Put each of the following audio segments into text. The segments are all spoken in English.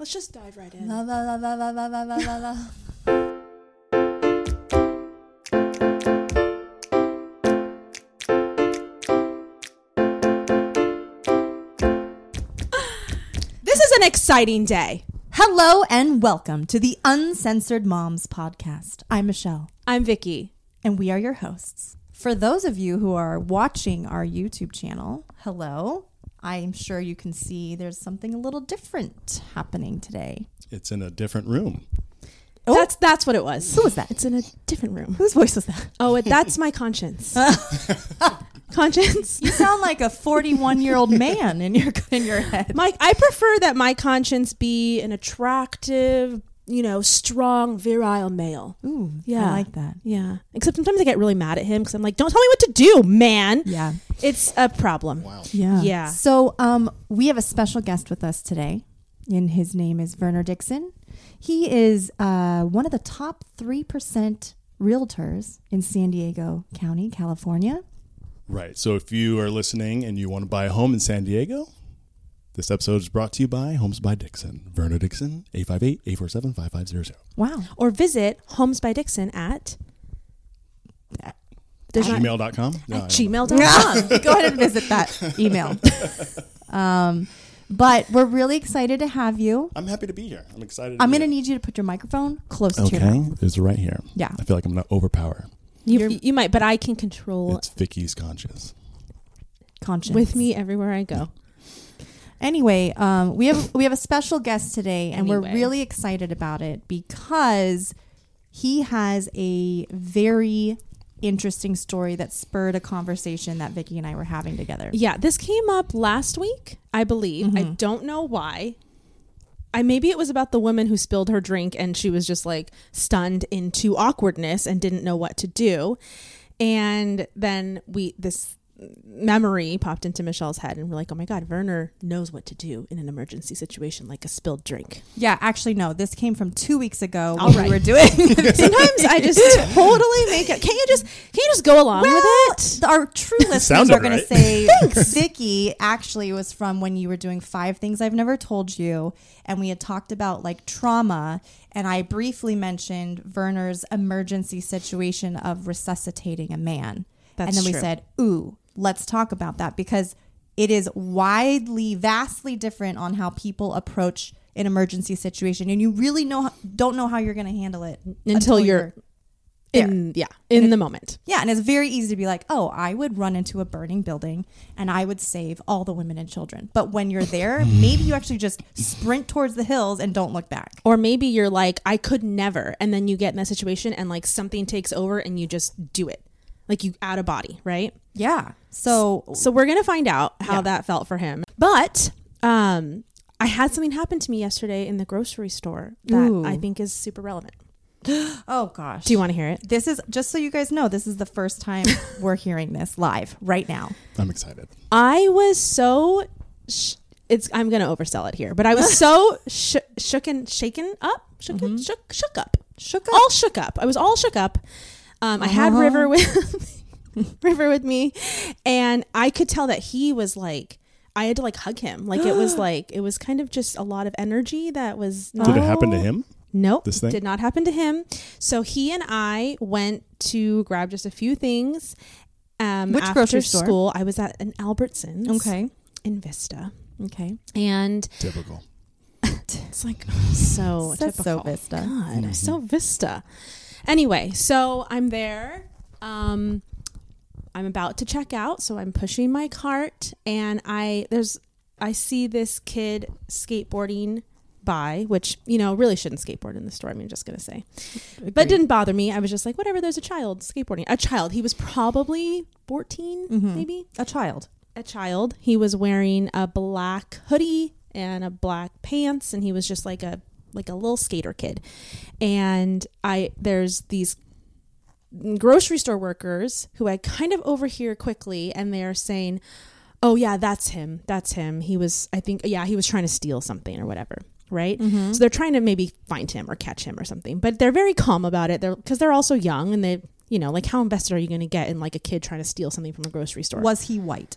Let's just dive right in. La, la, la, this is an exciting day. Hello and welcome to the Uncensored Moms podcast. I'm Michelle. I'm Vicki. And we are your hosts. For those of you who are watching our YouTube channel, hello. I'm sure you can see there's something a little different happening today. It's in a different room. Oh. That's that's what it was. Who was that? It's in a different room. Whose voice was that? Oh, it, that's my conscience. conscience. You sound like a 41 year old man in your in your head. Mike, I prefer that my conscience be an attractive, you know, strong, virile male. Ooh, Yeah. I like that. Yeah. Except sometimes I get really mad at him because I'm like, don't tell me what to do, man. Yeah. It's a problem. Wow. Yeah. Yeah. So um, we have a special guest with us today, and his name is Verner Dixon. He is uh, one of the top 3% realtors in San Diego County, California. Right. So if you are listening and you want to buy a home in San Diego, this episode is brought to you by Homes by Dixon. Verner Dixon, 858-847-5500. Wow. Or visit Homes by Dixon at there's not, Gmail.com? No, I at don't know. gmail.com. Go ahead and visit that email. um, but we're really excited to have you. I'm happy to be here. I'm excited. to I'm going to need you to put your microphone close to your Okay. mouth. It's right here. Yeah. I feel like I'm going to overpower. You, you might, but I can control It's Vicki's conscious. Conscience. with me everywhere I go. Anyway, um, we have we have a special guest today, and we're really excited about it because he has a very interesting story that spurred a conversation that Vicki and I were having together. Yeah, this came up last week, I believe. I don't know why. I maybe it was about the woman who spilled her drink and she was just like stunned into awkwardness and didn't know what to do. And then we this memory popped into Michelle's head and we're like, "Oh my god, Verner knows what to do in an emergency situation like a spilled drink." Yeah, actually, no. This came from two weeks ago All when right. we were doing. Sometimes I just totally make it. Can't you just can't you just go along with it? Our true listeners Sounded are going to right. say Vicki actually was from when you were doing five things I've never told you, and we had talked about like trauma, and I briefly mentioned Verner's emergency situation of resuscitating a man, That's and then we said, "Ooh, let's talk about that because it is widely, vastly different on how people approach." An emergency situation, and you really know don't know how you're going to handle it Until you're there. in yeah, in the moment. yeah, and it's very easy to be like, oh, I would run into a burning building and I would save all the women and children. But when you're there, maybe you actually just sprint towards the hills and don't look back. Or maybe you're like, I could never. And then you get in that situation and like something takes over and you just do it. Like you out of body, right? Yeah. So, So we're gonna find out how Yeah. that felt for him. But um I had something happen to me yesterday in the grocery store that Ooh. I think is super relevant. oh gosh. Do you want to hear it? This is just so you guys know, this is the first time we're hearing this live right now. I'm excited. I was so sh- it's I'm gonna oversell it here, but I was so sh- shook and shaken up, shook, shook, shook up, Shook up. all shook up. I was all shook up. Um, I had Uh-huh. River with River with me, and I could tell that he was like. I had to like hug him. Like it was like it was kind of just a lot of energy that was not Did it happen to him? Nope. This thing? Did not happen to him. So he and I went to grab just a few things. Um, Which after grocery store? School. I was at an Albertsons. Okay. In Vista. Okay. And Typical. it's like so That's so. Vista. God, so Vista. Anyway, so I'm there. Um, I'm about to check out, so I'm pushing my cart, and I there's I see this kid skateboarding by, which you know really shouldn't skateboard in the store. I'm just gonna say, but it didn't bother me. I was just like, whatever. There's a child skateboarding. A child. He was probably 14, Mhm. maybe A child. a child. He was wearing a black hoodie and a black pants, and he was just like a like a little skater kid. And I there's these grocery store workers who I kind of overhear quickly, and they're saying, "Oh yeah, that's him. That's him. He was. I think yeah, he was trying to steal something or whatever." Right, mm-hmm. so they're trying to maybe find him or catch him or something, but they're very calm about it. They're because they're also young and they, you know, like how invested are you going to get in like a kid trying to steal something from a grocery store? Was he white?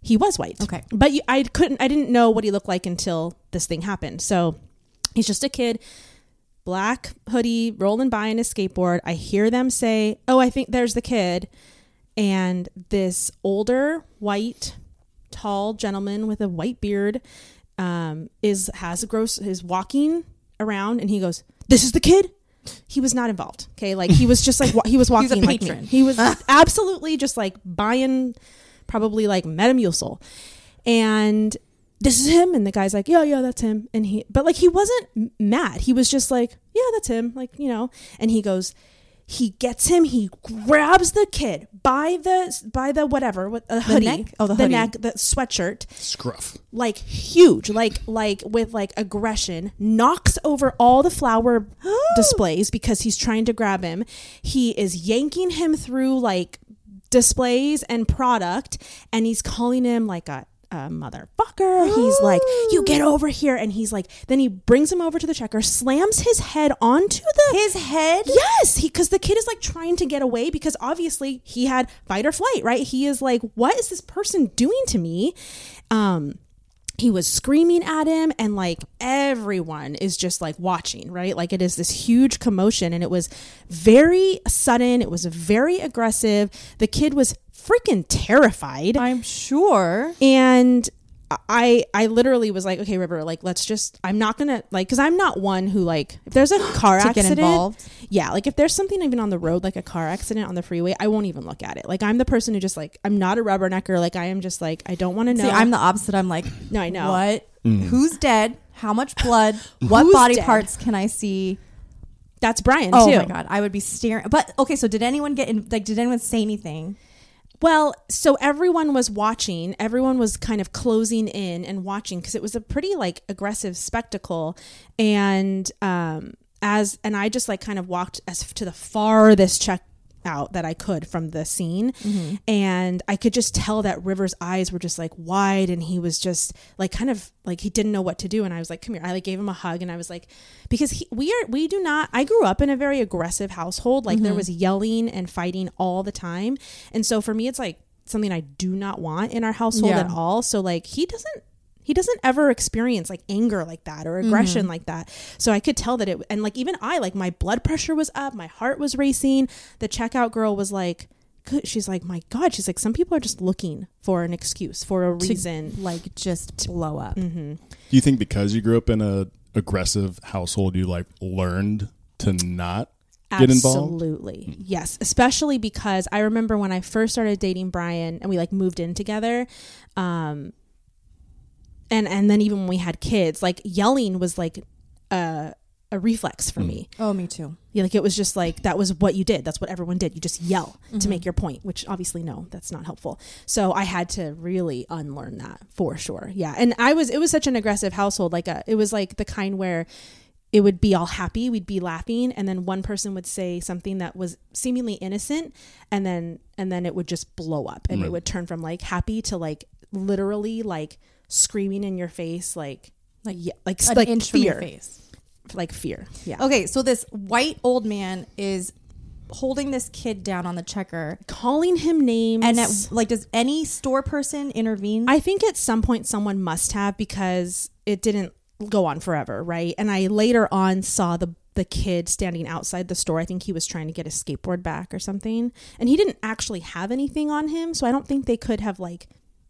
He was white. Okay. But you, I couldn't, I didn't know what he looked like until this thing happened. So He's just a kid, black hoodie, rolling by on his skateboard. I hear them say, "Oh, I think there's the kid," and this older white, tall gentleman with a white beard um, is has a gross is walking around, and he goes, "This is the kid." He was not involved. Okay, like he was just like wa- he was walking like me. He was absolutely just like buying, probably like Metamucil, and this is him. And the guy's like yeah yeah that's him. And he but like he wasn't mad. He was just like yeah that's him. Like you know and he goes he gets him. He grabs the kid by the by the whatever what a hoodie. neck? Oh, the hoodie. neck the sweatshirt. Scruff. like huge. Like like with like aggression. Knocks over all the flower displays because he's trying to grab him. He is yanking him through like displays and product. And he's calling him like a, a motherfucker he's like you get over here and he's like then he brings him over to the checker slams his head onto the His head? Yes, he because the kid is like trying to get away because obviously he had fight or flight, right? He is like, what is this person doing to me? Um he was screaming at him and like everyone is just like watching, right? Like it is this huge commotion and it was very sudden, it was very aggressive. The kid was freaking terrified I'm sure. and I I literally was like, okay, River, like let's just I'm not gonna like because I'm not one who like if there's a car To get accident, involved? yeah, like if there's something even on the road like a car accident on the freeway, I won't even look at it. Like I'm the person who just like I'm not a rubbernecker. Like I am just like I don't want to know. See, I'm the opposite. I'm like, No, I know. What? Mm. Who's dead? How much blood? What body dead? parts can I see? That's Brian Oh too. my god, I would be staring. But okay, so did anyone get in? Like, did anyone say anything? Well, so everyone was watching. Everyone was kind of closing in and watching because it was a pretty like aggressive spectacle. And um, as and I just like kind of walked as to the farthest check out that I could from the scene, mm-hmm. and I could just tell that River's eyes were just like wide, and he was just like kind of like he didn't know what to do. And I was like, "Come here!" I like gave him a hug, and I was like, because he, we are we do not. I grew up in a very aggressive household. Like there mm-hmm. was yelling and fighting all the time, and so for me, it's like something I do not want in our household Yeah. at all. So like he doesn't he doesn't ever experience like anger like that or aggression like that. So I could tell that it and like even I like my blood pressure was up, my heart was racing. The checkout girl was like good. She's like, "My god." She's like, "Some people are just looking for an excuse, for a reason." Like, just blow up. Mm-hmm. Do you think because you grew up in a aggressive household, you like learned to not get involved? Absolutely. Yes. Especially because I remember when I first started dating Brian and we like moved in together. Um and and then even when we had kids, like yelling was like a a reflex for me. Oh, me too. Yeah, like it was just like that was what you did. That's what everyone did. You just yell Mm-hmm. to make your point, which obviously no, that's not helpful. So I had to really unlearn that for sure. Yeah, and I was it was such an aggressive household. Like a, it was like the kind where it would be all happy, we'd be laughing, and then one person would say something that was seemingly innocent, and then and then it would just blow up, and it would turn from like happy to like literally like screaming in your face, like like yeah, like An like inch from fear, your face. like fear. Yeah. Okay, so this white old man is holding this kid down on the checker, calling him names and at, like, does any store person intervene? I think at some point someone must have because it didn't go on forever, right? And I later on saw the the kid standing outside the store. I think he was trying to get his skateboard back or something. And he didn't actually have anything on him, so I don't think they could have like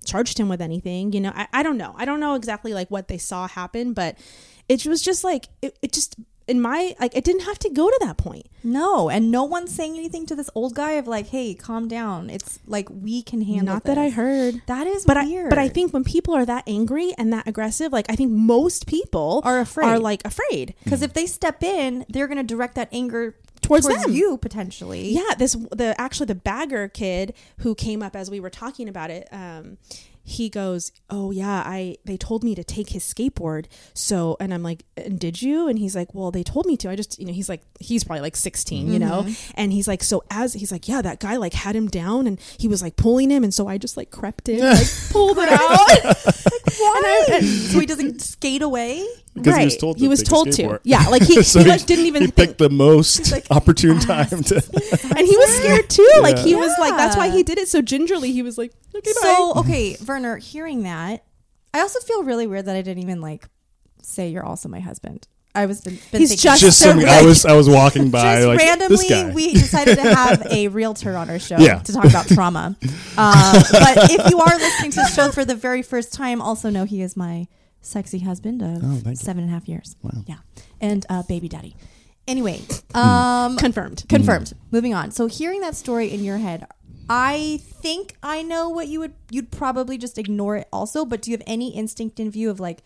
charged him with anything. You know, I, I don't know. I don't know exactly like what they saw happen, but it was just like it, it just in my like it didn't have to go to that point. no, and no one's saying anything to this old guy of like, "Hey, calm down." It's like we can handle. It. Not that I heard. That is but weird. I but I think when people are that angry and that aggressive, like I think most people Are afraid. Are like afraid. because if they step in, they're going to direct that anger Towards them. you potentially. Yeah, this the actually the bagger kid who came up as we were talking about it. Um, he goes, "Oh yeah, I they told me to take his skateboard." So, and I'm like, "And did you?" And he's like, "Well, they told me to. I just, you know, he's like, he's probably like 16, you know." Mm-hmm. And he's like, "So as he's like, yeah, that guy like had him down, and he was like pulling him, and so I just like crept in, like pulled it out." Why? so he doesn't skate away. Because he was told to He was told to. Yeah, like he, So he like didn't even he think picked the most opportune time to. and he was scared too. Like Yeah. he was like, that's why he did it so gingerly. He was like, okay, bye. So okay, Verner, hearing that, I also feel really weird that I didn't even like say you're also my husband. I was been, been He's thinking- just Just some, rich. I was I was walking by just like randomly, this guy. we decided to have a realtor on our show Yeah. to talk about trauma. Uh, but if you are listening to the show for the very first time, also know he is my sexy husband of Oh, thank you. seven and a half years. Wow. Yeah, and uh, baby daddy. Anyway, um, Confirmed. confirmed. Moving on. So hearing that story in your head. I think I know what you would you'd probably just ignore it also, but do you have any instinct in view of like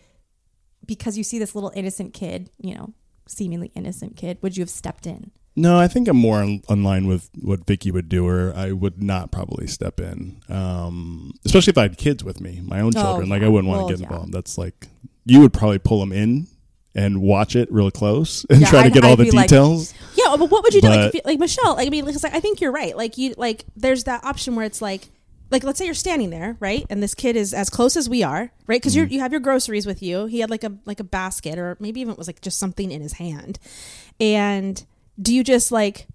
because you see this little innocent kid, you know, seemingly innocent kid, would you have stepped in? No, I think I'm more in, in line with what Vicki would do, or I would not probably step in, um, especially if I had kids with me, my own Oh, children. Like. I wouldn't want Well, to get yeah. involved. That's like you would probably pull them in and watch it real close and Yeah, try to I'd- get all I'd the be like- details. Yeah, but what would you do? Like, But- if you, like Michelle, like, I mean, because I think you're right. Like you, like there's that option where it's like, like let's say you're standing there, right, and this kid is as close as we are, right, because Mm-hmm. you you have your groceries with you. He had like a like a basket, or maybe even it was like just something in his hand. And do you just like?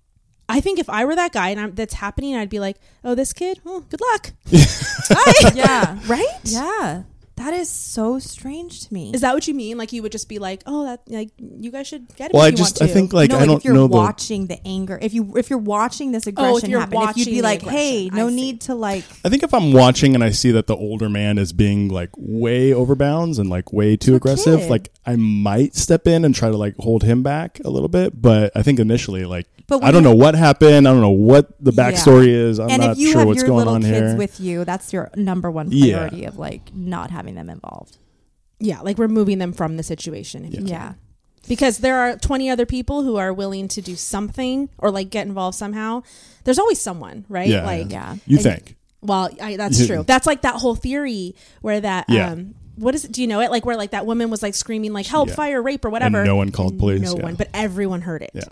I think if I were that guy and I'm, that's happening, I'd be like, "Oh, this kid, oh, good luck." Bye. Yeah. right? Yeah. That is so strange to me. Is that what you mean? Like you would just be like, "Oh, that like you guys should get it." Well, if I you just want I think like no, I like don't if you're know watching the anger, if you if you're watching this oh, aggression you're happen, if you'd be the like, "Hey, no I see. need to like," I think if I'm watching and I see that the older man is being like way overbounds and like way too aggressive, kid. like I might step in and try to like hold him back a little bit. But I think initially, like But I don't know what happened. I don't know what the Yeah. backstory is. I'm and not if you sure have what's your going on kids here. with you, that's your number one Yeah. priority of like not having them involved. yeah, like removing them from the situation. if Yeah. Yeah. because there are 20 other people who are willing to do something or like get involved somehow there's always someone right yeah, like yeah. You And- think? well I, that's true that's like that whole theory where that Yeah. um what is it do you know it like where like that woman was like screaming like help Yeah. fire rape or whatever no one called police, no yeah. one but everyone heard it Yeah,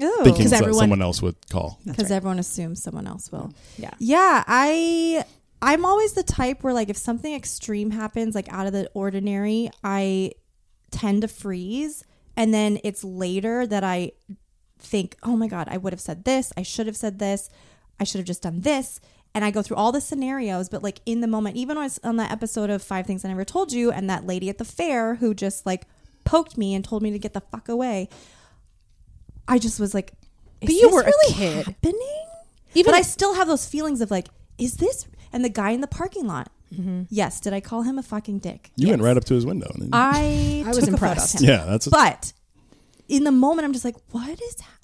Oh. thinking 'Cause so- everyone- someone else would call. Because right. everyone assumes someone else will. yeah Yeah, I I'm always the type where like if something extreme happens like out of the ordinary, I tend to freeze and then it's later that I think, "Oh my god, I would have said this. I should have said this. I should have just done this." And I go through all the scenarios, but like in the moment, even when I was on that episode of Five Things I Never Told You and that lady at the fair who just like poked me and told me to get the fuck away, I just was like, is But you this were a really kid. happening? Even but I still have those feelings of like, is this? And the guy in the parking lot. Mm-hmm. Yes. Did I call him a fucking dick? You went right up to his window. And I, I was impressed. A photo of him. yeah, that's But in the moment, I'm just like, what is? ha-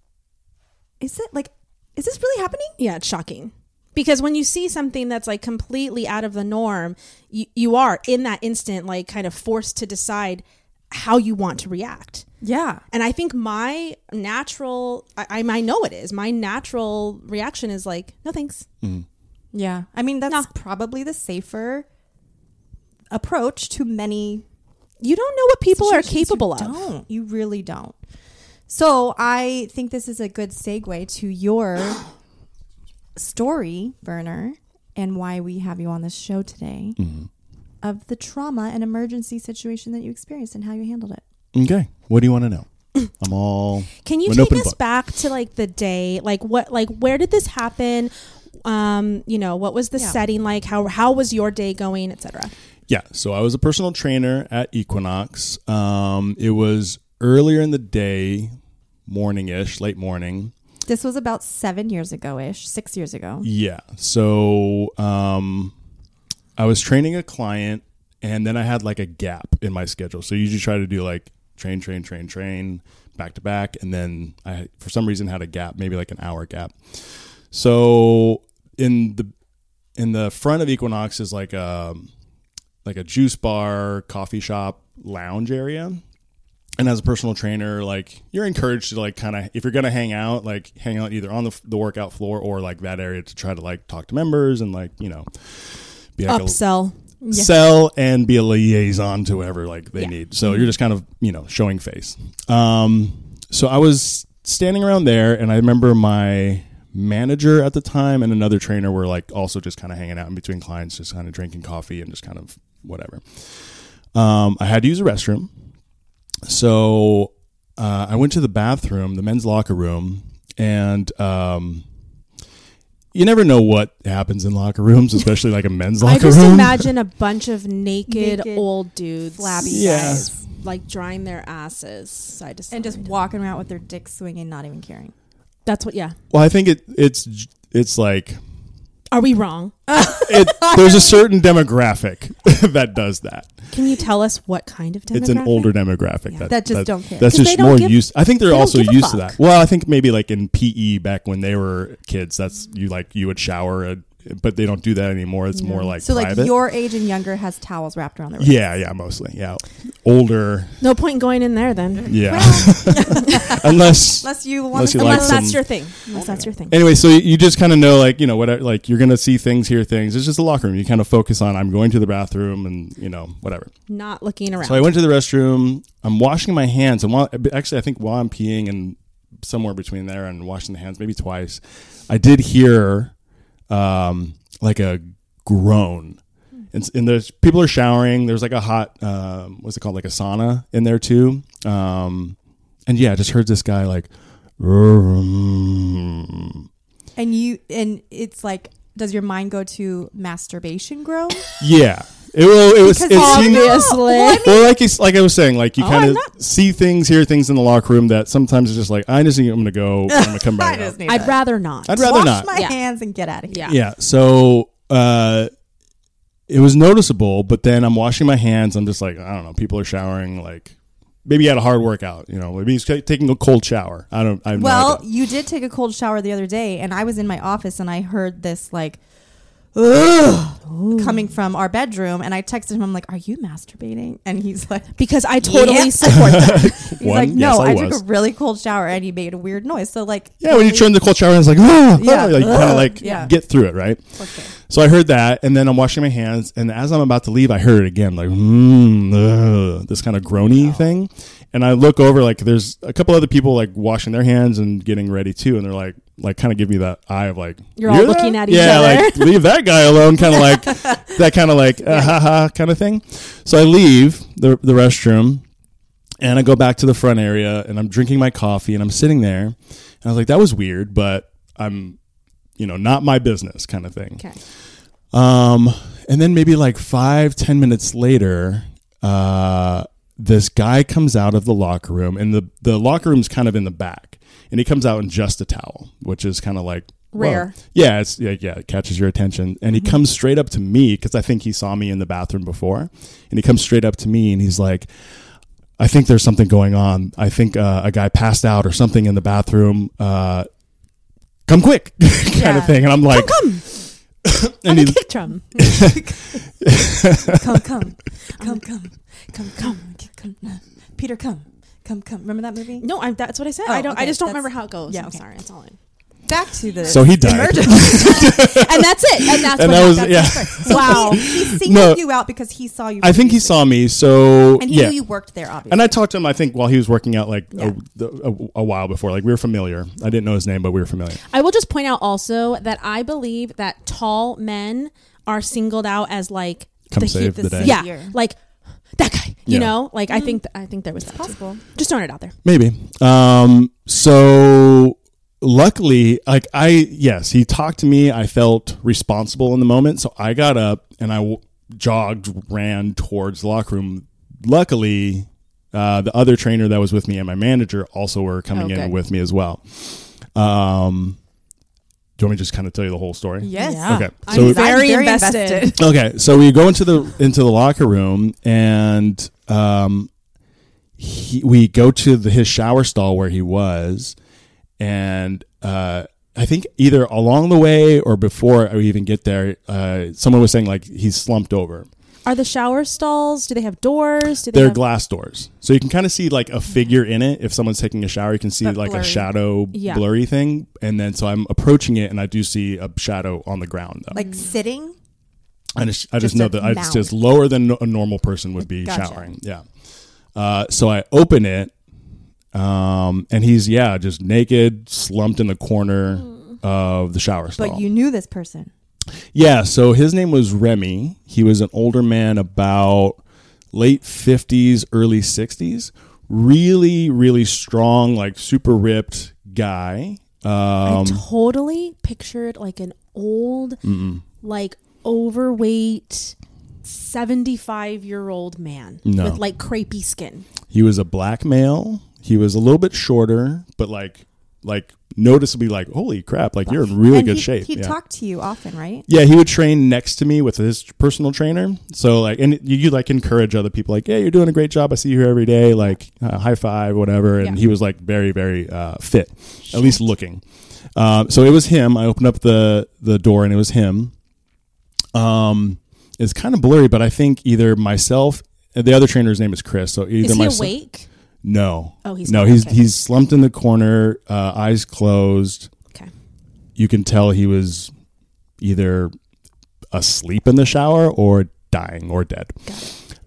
Is it like? Is this really happening? yeah it's shocking because when you see something that's like completely out of the norm you, you are in that instant like kind of forced to decide how you want to react Yeah. And I think my natural, I, I I know it is, my natural reaction is like, no thanks. Mm. Yeah. I mean, that's No. probably the safer approach to many You don't know what people are capable you of. Don't you really don't? So I think this is a good segue to your story, Verner, and why we have you on this show today mm-hmm. of the trauma and emergency situation that you experienced and how you handled it. okay. What do you want to know? I'm all. Can you take us book. back to like the day, like what, like where did this happen? Um, you know, what was the Yeah. setting like? How how was your day going, etc. Yeah, so I was a personal trainer at Equinox. Um, it was earlier in the day, morning ish, late morning. This was about seven years ago ish, six years ago. Yeah, so um, I was training a client, and then I had like a gap in my schedule. So you usually try to do like train, train, train, train, back to back, and then I for some reason had a gap, maybe like an hour gap. So in the in the front of Equinox is like a like a juice bar, coffee shop, lounge area. And as a personal trainer, like you're encouraged to like kind of if you're gonna hang out, like hang out either on the, the workout floor or like that area to try to like talk to members and like you know be like a, Upsell. sell and be a liaison to whoever like they Yeah. need. So you're just kind of you know showing face. Um, so I was standing around there, and I remember my manager at the time and another trainer were like also just kind of hanging out in between clients, just kind of drinking coffee and just kind of whatever. Um, I had to use a restroom, so uh, I went to the bathroom, the men's locker room, and um, you never know what happens in locker rooms, especially like a men's locker room. I locker just room. imagine a bunch of naked, Naked, old dudes, flabby Yeah. guys. like drying their asses side to side, And just walking around with their dicks swinging, not even caring. That's what. Yeah, well, I think it it's it's like are we wrong? it, there's a certain demographic that does that. Can you tell us what kind of demographic? It's an older demographic Yeah. that, That just don't care. That's just they don't more give- used. I think they're they also used to that. Well, I think maybe like in PE back when they were kids, that's you like you would shower, uh but they don't do that anymore. It's more like so, like, your age and younger has towels wrapped around their waist. yeah, yeah, mostly. Yeah, older. No point in going in there then. Yeah, unless Unless you want Unless to you like Unless some- that's your thing. Unless that's your thing. Anyway, so you just kind of know, like you know, what like you're gonna see things, hear things. It's just a locker room. You kind of focus on. I'm going to the bathroom, and you know, whatever. Not looking around. So I went to the restroom. I'm washing my hands, and while actually, I think while I'm peeing and somewhere between there and washing the hands, maybe twice, I did hear um, like a groan. And, and there's people are showering. There's like a hot, um, what's it called, like a sauna in there too. Um, and yeah, I just heard this guy like, And you, and it's like, does your mind go to masturbation groan? yeah. It will. It was. Because It seemed, obviously. well, like you, like I was saying, like you Oh, kind I'm of not- see things, hear things in the locker room that sometimes it's just like I just think I'm gonna go. I'm gonna come back. I out. just need I'd that. rather not. I'd rather Wash not. my Yeah. hands and get out of here. yeah. Yeah. So uh, it was noticeable, but then I'm washing my hands. I'm just like, I don't know. People are showering. Like maybe he had a hard workout. You know, maybe he's ta- taking a cold shower. I don't. I have no Well, idea. you did take a cold shower the other day, and I was in my office and I heard this like, ugh, coming from our bedroom, and I texted him. I'm like, "Are you masturbating?" And he's like, Because I totally Yeah. support that. "He's One, like, no, yes, I I, was. took a really cold shower, and he made a weird noise." So like, yeah, when you turn the cold shower, on, it's like, ah, Yeah. ah, like, you kind of like Yeah. get through it, right? Okay. So I heard that, and then I'm washing my hands, and as I'm about to leave, I heard it again, like mm, ugh, this kind of groany thing, and I look over, like there's a couple other people like washing their hands and getting ready too, and they're like, like kind of give me that eye of like You're all that?" looking at each yeah, other. Yeah, like leave that guy alone, kind of like that kind of like uh, ha ha kind of thing. So I leave the the restroom, and I go back to the front area, and I'm drinking my coffee, and I'm sitting there, and I was like, that was weird, but I'm, you know, not my business, kind of thing. Okay. Um, and then maybe like five, ten minutes later, uh, this guy comes out of the locker room, and the the locker room's kind of in the back, and he comes out in just a towel, which is kind of like. Rare. Yeah, it's yeah, yeah, it catches your attention, and he comes straight up to me because I think he saw me in the bathroom before, and he comes straight up to me, and he's like. I think there's something going on. I think uh, a guy passed out or something in the bathroom. Uh, come quick, kind Yeah. of thing. And I'm like, come, Come, and on he, the kick drum. come, come, come, come, come, come, come, come. Peter, come, come, come. Remember that movie? No, I, that's what I said. Oh, I don't. I just don't that's- remember how it goes. yeah, I'm okay. sorry. That's all. I, Back to the So he died. and that's it. And that's and what that was happened. yeah. Wow. he, he singled No. you out because he saw you. I think he previously. saw me, so and he yeah. knew you worked there. Obviously, and I talked to him. I think while he was working out, like Yeah. a, a, a while before, like we were familiar. I didn't know his name, but we were familiar. I will just point out also that I believe that tall men are singled out as like Come the, save the the day. yeah, Here. like that guy. You Yeah. know, like I think I think there was that too. possible. Just throwing it out there. Maybe. Um, so luckily, like I, yes, he talked to me. I felt responsible in the moment. So I got up and I w- jogged, ran towards the locker room. Luckily, uh, the other trainer that was with me and my manager also were coming Oh, in with me as well. Um, do you want me to just kind of tell you the whole story? Yes. Yeah. Okay. I'm So- very, invested. Okay, so we go into the into the locker room and um, he, we go to the, his shower stall where he was, and uh, I think either along the way or before we even get there, uh, someone was saying like he's slumped over. Are the shower stalls? Do they have doors? Do they They're have, glass doors, so you can kind of see like a figure in it. If someone's taking a shower, you can see But like a blurry. shadow, Yeah. blurry thing. And then so I'm approaching it, and I do see a shadow on the ground though. like sitting. I just, I just, Just know a that it's mound. just lower than a normal person would be Gotcha. showering. Yeah. Uh, so I open it, um, and he's yeah, just naked, slumped in the corner of the shower stall. But you knew this person. yeah. So his name was Remy. He was an older man, about late fifties, early sixties. Really, really strong, like super ripped guy. Um, I totally pictured like an old, like overweight, seventy-five year old man No. with like crepey skin. he was a black male. He was a little bit shorter, but like like noticeably like holy crap, like you're in really and good he, shape. He yeah. talked to you often, right? Yeah, he would train next to me with his personal trainer. So like, and you, you like encourage other people, like, yeah, you're doing a great job. I see you here every day. Like, uh, high five, whatever. And Yeah. he was like very, very uh, fit, at least looking. Um, so it was him. I opened up the the door, and it was him. Um, it's kind of blurry, but I think either myself. The other trainer's name is Chris. So either Is he myself. awake? No. Oh, he's no. not. He's Okay. he's slumped in the corner, uh, eyes closed Okay. you can tell he was either asleep in the shower or dying or dead.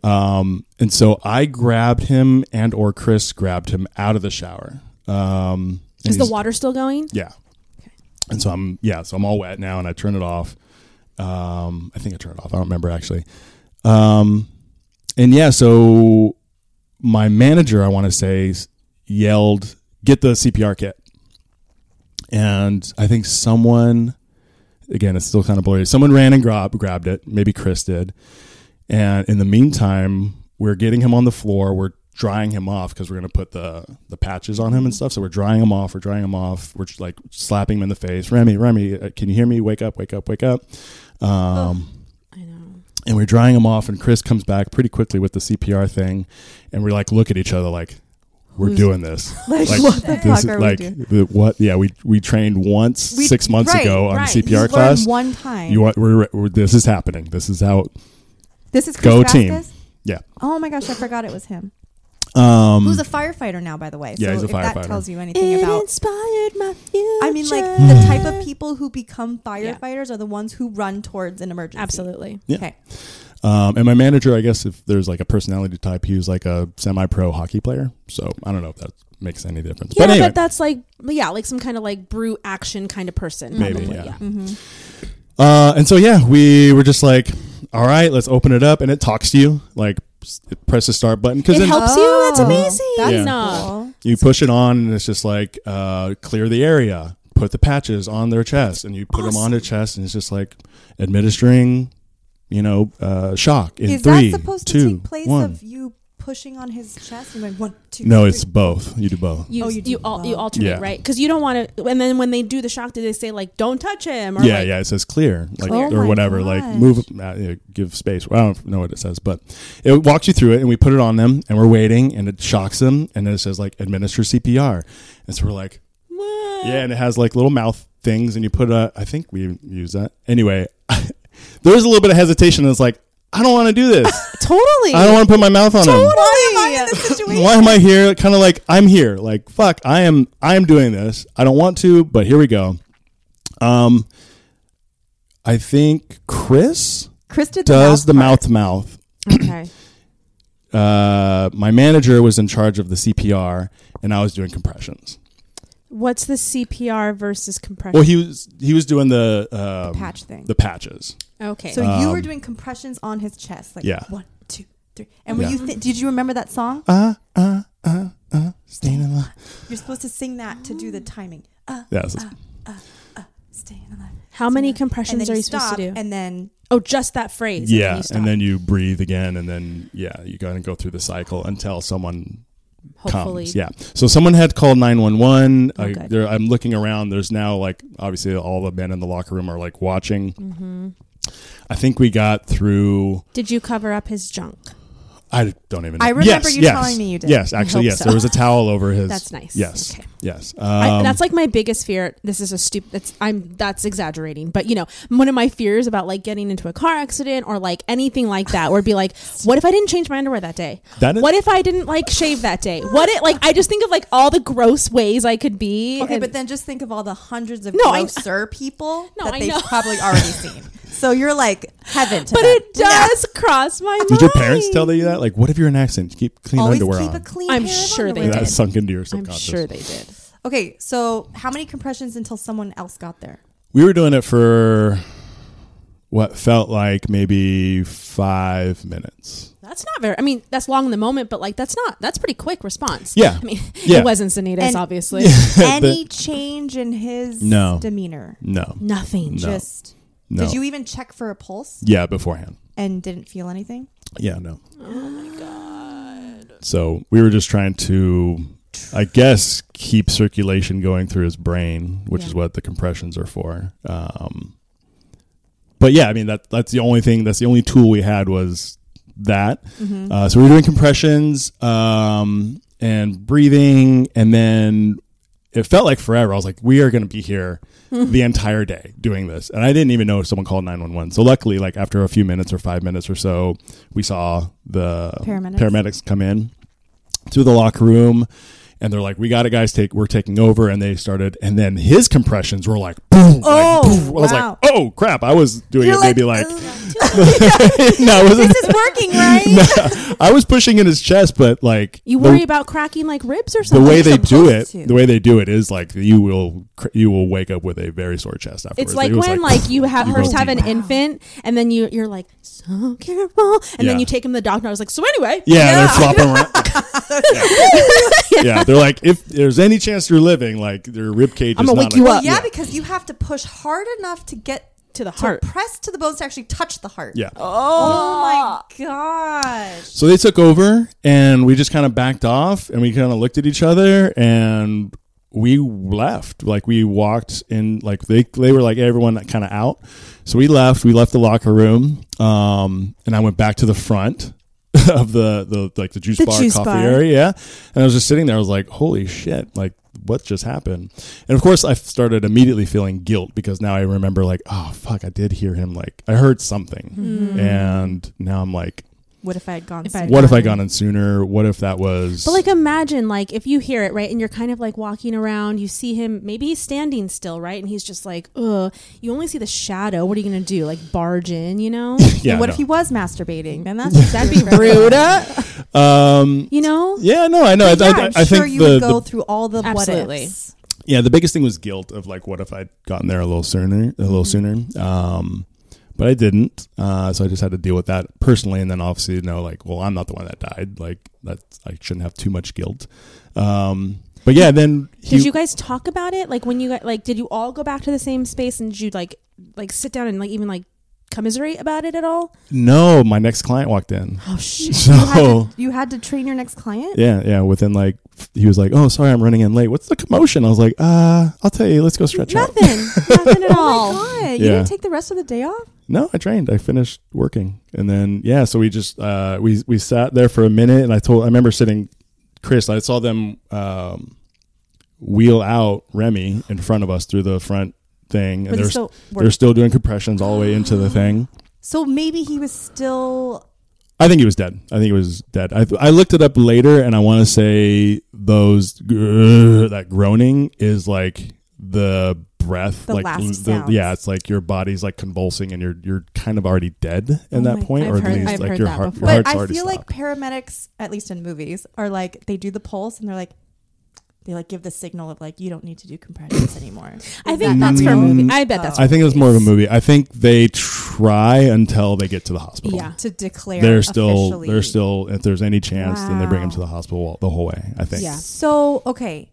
Um, and so I grabbed him and or Chris grabbed him out of the shower. Um, Is the water still going? Yeah. Okay. And so I'm yeah, so I'm all wet now and I turn it off. Um, I think I turned it off. I don't remember actually. Um, and yeah, so my manager, I want to say, yelled, "Get the CPR kit!" And I think someone, again, it's still kind of blurry. Someone ran and grab, grabbed it. Maybe Chris did. And in the meantime, we're getting him on the floor. We're drying him off because we're going to put the the patches on him and stuff. So we're drying him off. We're drying him off. We're like slapping him in the face. Remy, Remy, uh, can you hear me? Wake up! Wake up! Wake up! Um, know. And we're drying him off and chris comes back pretty quickly with the cpr thing and we're like look at each other like we're Who's- doing this Like, what the this fuck is are we like doing? the, what yeah we we trained once We- six months right, ago on right. cpr You class one time. you want we're, we're this is happening this is how this is Chris Go Vasquez? team. yeah Oh my gosh, I forgot it was him. Um Who's a firefighter now, by the way. Yeah, so he's a if that firefighter. tells you anything It about inspired my future. I mean, like the type of people who become firefighters are the ones who run towards an emergency. Absolutely. Yeah. Okay. um and my manager i guess if there's like a personality type he was like a semi-pro hockey player so i don't know if that makes any difference Yeah, but anyway but that's like yeah, like some kind of like brute action kind of person. Maybe, probably, yeah. Mm-hmm. Uh, and so yeah, we were just like, all right, let's open it up, and it talks to you, like s- press the start button because It then helps you. That's Oh, amazing. That's Yeah. No. cool. you push it on, and it's just like uh, clear the area, put the patches on their chest, and you put them on their chest, and it's just like administering, you know, uh, shock in Is three, that supposed two, to take place one. of you pushing on his chest and going one, two, no, three? it's both. You do both. You Oh, you you do you, al- both. you alternate Yeah. right because you don't want to. And then when they do the shock, do they say like "Don't touch him"? Or yeah, like, yeah. It says clear, like Oh or my whatever, like move, uh, you give space. I don't know what it says, but it walks you through it, and we put it on them, and we're waiting, and it shocks them, and then it says like administer CPR, and so we're like, What? yeah, and it has like little mouth things, and you put a. I think we use that anyway. there was a little bit of hesitation. And it's like I don't want to do this. Totally. I don't want to put my mouth on them. Why am I in this situation? Why am I here? Kind of like I'm here. Like fuck, I am. I am doing this. I don't want to, but here we go. Um, I think Chris Chris did the does the mouth to mouth. okay. Uh, my manager was in charge of the CPR, and I was doing compressions. What's the CPR versus compression? Well, he was he was doing the um, patch thing. the patches. Okay. So you were Um, doing compressions on his chest, like Yeah. one, two, three. And were Yeah. you th- did you remember that song? Uh, uh, uh, uh, staying alive. You're supposed to sing that to do the timing. Uh, Yeah, this is- staying alive. How many And compressions then are you you supposed stop, to do? And then oh, just that phrase. yeah, you stop. and then you breathe again, and then yeah, you got to go through the cycle until someone hopefully, comes. Yeah. So someone had called 911. Oh, I, good. there, I'm looking around. There's now like obviously all the men in the locker room are like watching. I think we got through. Did you cover up his junk? I don't even. know. I remember yes, you yes, telling me you did. Yes, actually, yes. so. There was a towel over his. That's nice. Yes, Okay. yes. Um, I, that's like my biggest fear. This is a stupid. That's I'm. That's exaggerating, but you know, one of my fears about like getting into a car accident or like anything like that, would be like, what if I didn't change my underwear that day? That is- what if I didn't like shave that day? What it like? I just think of like all the gross ways I could be. Okay, and- but then just think of all the hundreds of No, I- grosser people No, that I they've know. probably already seen. So you're like heaven to but them. it does cross my mind. did your parents tell you that? Like, what if you're an accident? Keep clean Always underwear keep on. a clean I'm pair of sure they did. That's sunk into your subconscious. I'm sure they did. Okay, so how many compressions until someone else got there? We were doing it for what felt like maybe five minutes. That's not very. I mean, that's long in the moment, but like that's not. That's pretty quick response. Yeah. I mean, Yeah. it wasn't Sanitas, And- obviously. Any change in his No. demeanor? No, Nothing. No. Just no. did you even check for a pulse Yeah, beforehand. and didn't feel anything? Yeah, no. Oh my god. So we were just trying to, I guess, keep circulation going through his brain, which is what the compressions are for. Um, but yeah, I mean that that's the only thing. That's the only tool we had was that. Mm-hmm. Uh, so we were doing compressions um, and breathing, and then it felt like forever. I was like, we are going to be here the entire day doing this, and I didn't even know if someone called nine one one. So luckily, like after a few minutes or five minutes or so, we saw the Paramedics. paramedics come in to the locker room. And they're like, "We got it, guys. Take, we're taking over." And they started, and then his compressions were like, "Boom!" Oh, like, boom. I was wow. like, "Oh crap!" I was doing You're it maybe like, like, "Ugh, no, it wasn't. this is working, right? I was pushing in his chest, but like you the- worry about cracking like ribs or something. the way they do it, to. the way they do it is like you will cr- you will wake up with a very sore chest afterwards. It's like It when like, you have you first have an deep. infant and then you you're like so careful and then you take him to the doctor. I was like, so anyway, yeah, Yeah. they're flopping around. yeah. Yeah, they're like if there's any chance you're living, like their rib cage I'm is gonna not wake you like- up. yeah, because you have to push hard enough to get to the to heart. press to the bones to actually touch the heart. Yeah. Oh my gosh. So they took over, and we just kind of backed off, and we kind of looked at each other, and we left. Like we walked in, like they they were like everyone kind of out. So we left. We left the locker room, um, and I went back to the front of the the like the juice The bar juice coffee bar. area. Yeah, and I was just sitting there. I was like, holy shit! Like what just happened? And of course, I started immediately feeling guilt because now I remember like, oh fuck, I did hear him. Like I heard something, Mm-hmm. and now I'm like. What if I had gone? If I had sooner? What if I gone in sooner? What if that was? But like imagine like if you hear it right and you're kind of like walking around, you see him maybe he's standing still, right? And he's just like, ugh. You only see the shadow. What are you gonna do? Like barge in, you know? yeah, and what no. if he was masturbating? Then that's That'd be rude. Um, You know? yeah, no, I know. I, But yeah, I, I'm I sure think you the, would go the through all the Absolutely. what ifs. yeah the biggest thing was guilt of like, what if I'd gotten there a little sooner, a little Mm-hmm. sooner. Um, but I didn't, uh, so I just had to deal with that personally, and then obviously you know like, well, I'm not the one that died. Like that, I shouldn't have too much guilt. Um, but yeah, then he, Did you guys talk about it? Like when you got like did you all go back to the same space and did you like like sit down and like even like commiserate about it at all? no, my next client walked in. Oh shit. So You had, to, you had to train your next client. yeah, yeah, within like he was like, oh, sorry, I'm running in late. What's the commotion? I was like, uh, I'll tell you. Let's go stretch out. Nothing. Nothing at Oh all. my god! Yeah. You didn't take the rest of the day off. No, I trained. I finished working, and then yeah, so we just uh, we we sat there for a minute, and I told I remember sitting, Chris. I saw them um, wheel out Remy in front of us through the front thing, and they they're still they're still doing compressions all the way into the thing. So maybe he was still. I think he was dead. I think he was dead. I, I looked it up later, and I want to say those that groaning is like the breath, The like last the, sounds. yeah, it's like your body's like convulsing, and you're you're kind of already dead in Oh that point, I've or at heard- least I've like your that heart, before. your But I feel like stopped. paramedics, at least in movies, are like they do the pulse and they're like they like give the signal of like you don't need to do compressions anymore. I think that that's for a movie. I bet that's. I think it was more of a movie. I think they try until they get to the hospital. Yeah. to declare They're still officially. they're still if there's any chance then they bring him Wow. to the hospital the whole way. I think. Yeah. So okay,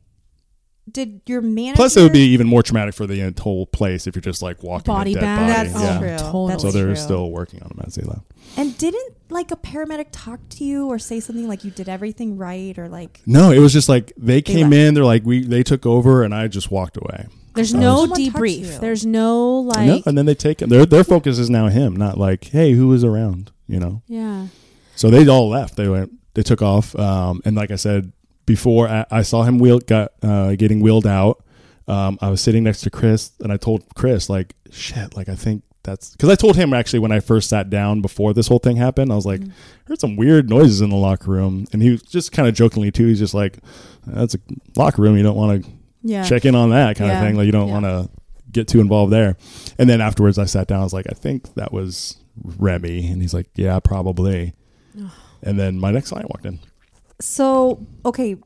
did your manager? Plus, it would be even more traumatic for the whole place if you're just like walking Body a dead bag. body. That's yeah. true. Totally. That's So they're true. still working on him as they left. And didn't like a paramedic talk to you or say something like you did everything right or like No, it was just like they came left. in. They're like we. They took over, and I just walked away. There's no Someone touched debrief. There's no like no, and then they take him. Their their focus is now him, not like hey, who was around? You know. Yeah. So they all left. They went. They took off. Um, and like I said before, I, I saw him wheel got uh, getting wheeled out. Um, I was sitting next to Chris, and I told Chris like, "Shit, like I think that's because I told him actually when I first sat down before this whole thing happened. I was like, Mm. heard some weird noises in the locker room, and he was just kind of jokingly too. He's just like, "That's a locker room. You don't want to yeah check in on that kind Yeah. of thing. Like you don't Yeah. want to get too involved there." And then afterwards, I sat down. I was like, "I think that was Remy," and he's like, "Yeah, probably." and then my next client walked in. So okay,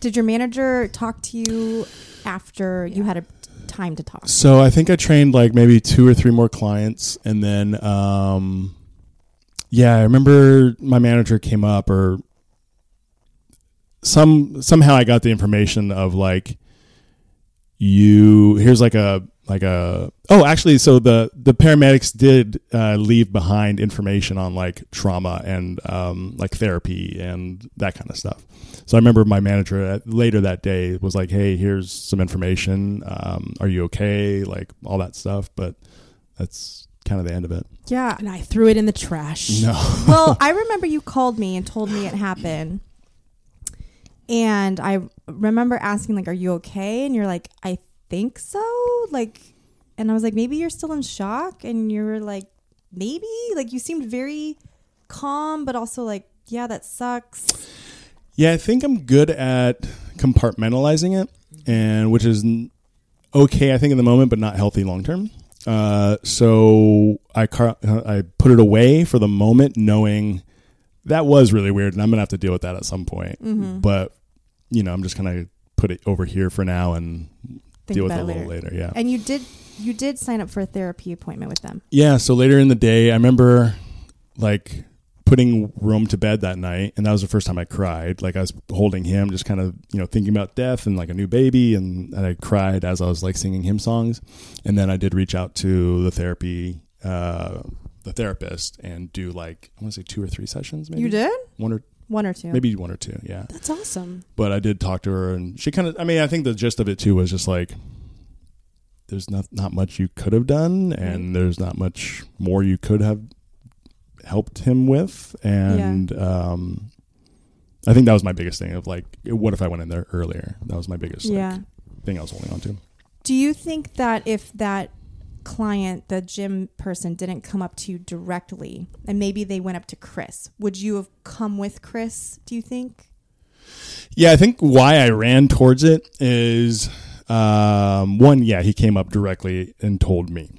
did your manager talk to you after you had a time to talk? So I think I trained like maybe two or three more clients, and then um, yeah, I remember my manager came up or some somehow I got the information of like you here's like a like a oh actually so the the paramedics did uh, leave behind information on like trauma and um, like therapy and that kind of stuff so i remember my manager at, later that day was like hey here's some information um, are you okay like all that stuff but that's kind of the end of it Yeah. And I threw it in the trash. no well, I remember you called me and told me it happened. And I remember asking like, "Are you okay?" And you're like, "I think so." Like and I was like, "Maybe you're still in shock." And you were like, "Maybe." Like you seemed very calm but also like, "Yeah, that sucks." Yeah, I think I'm good at compartmentalizing it, and which is okay, I think in the moment, but not healthy long term. Uh, so I car- I put it away for the moment, knowing that was really weird, and I'm gonna have to deal with that at some point. Mm-hmm. But you know, I'm just gonna put it over here for now and Think deal with it a little later. Yeah. And you did you did sign up for a therapy appointment with them. Yeah, so later in the day, I remember like putting Rome to bed that night, and that was the first time I cried. Like I was holding him, just kind of you know thinking about death and like a new baby, and, and I cried as I was like singing him songs. And then I did reach out to the therapy, uh, the therapist, and do like I want to say two or three sessions. Maybe You did? one or One or two. maybe one or two. Yeah, That's awesome. but I did talk to her, and she kind of. I mean, I think the gist of it too was just like. There's not not much you could have done, and there's not much more you could have helped him with, and um, I think that was my biggest thing of like, what if I went in there earlier? That was my biggest like, Yeah. thing I was holding on to. Do you think that if that client, the gym person, didn't come up to you directly and maybe they went up to Chris, would you have come with Chris, do you think? Yeah, I think why I ran towards it is um, one, yeah, he came up directly and told me.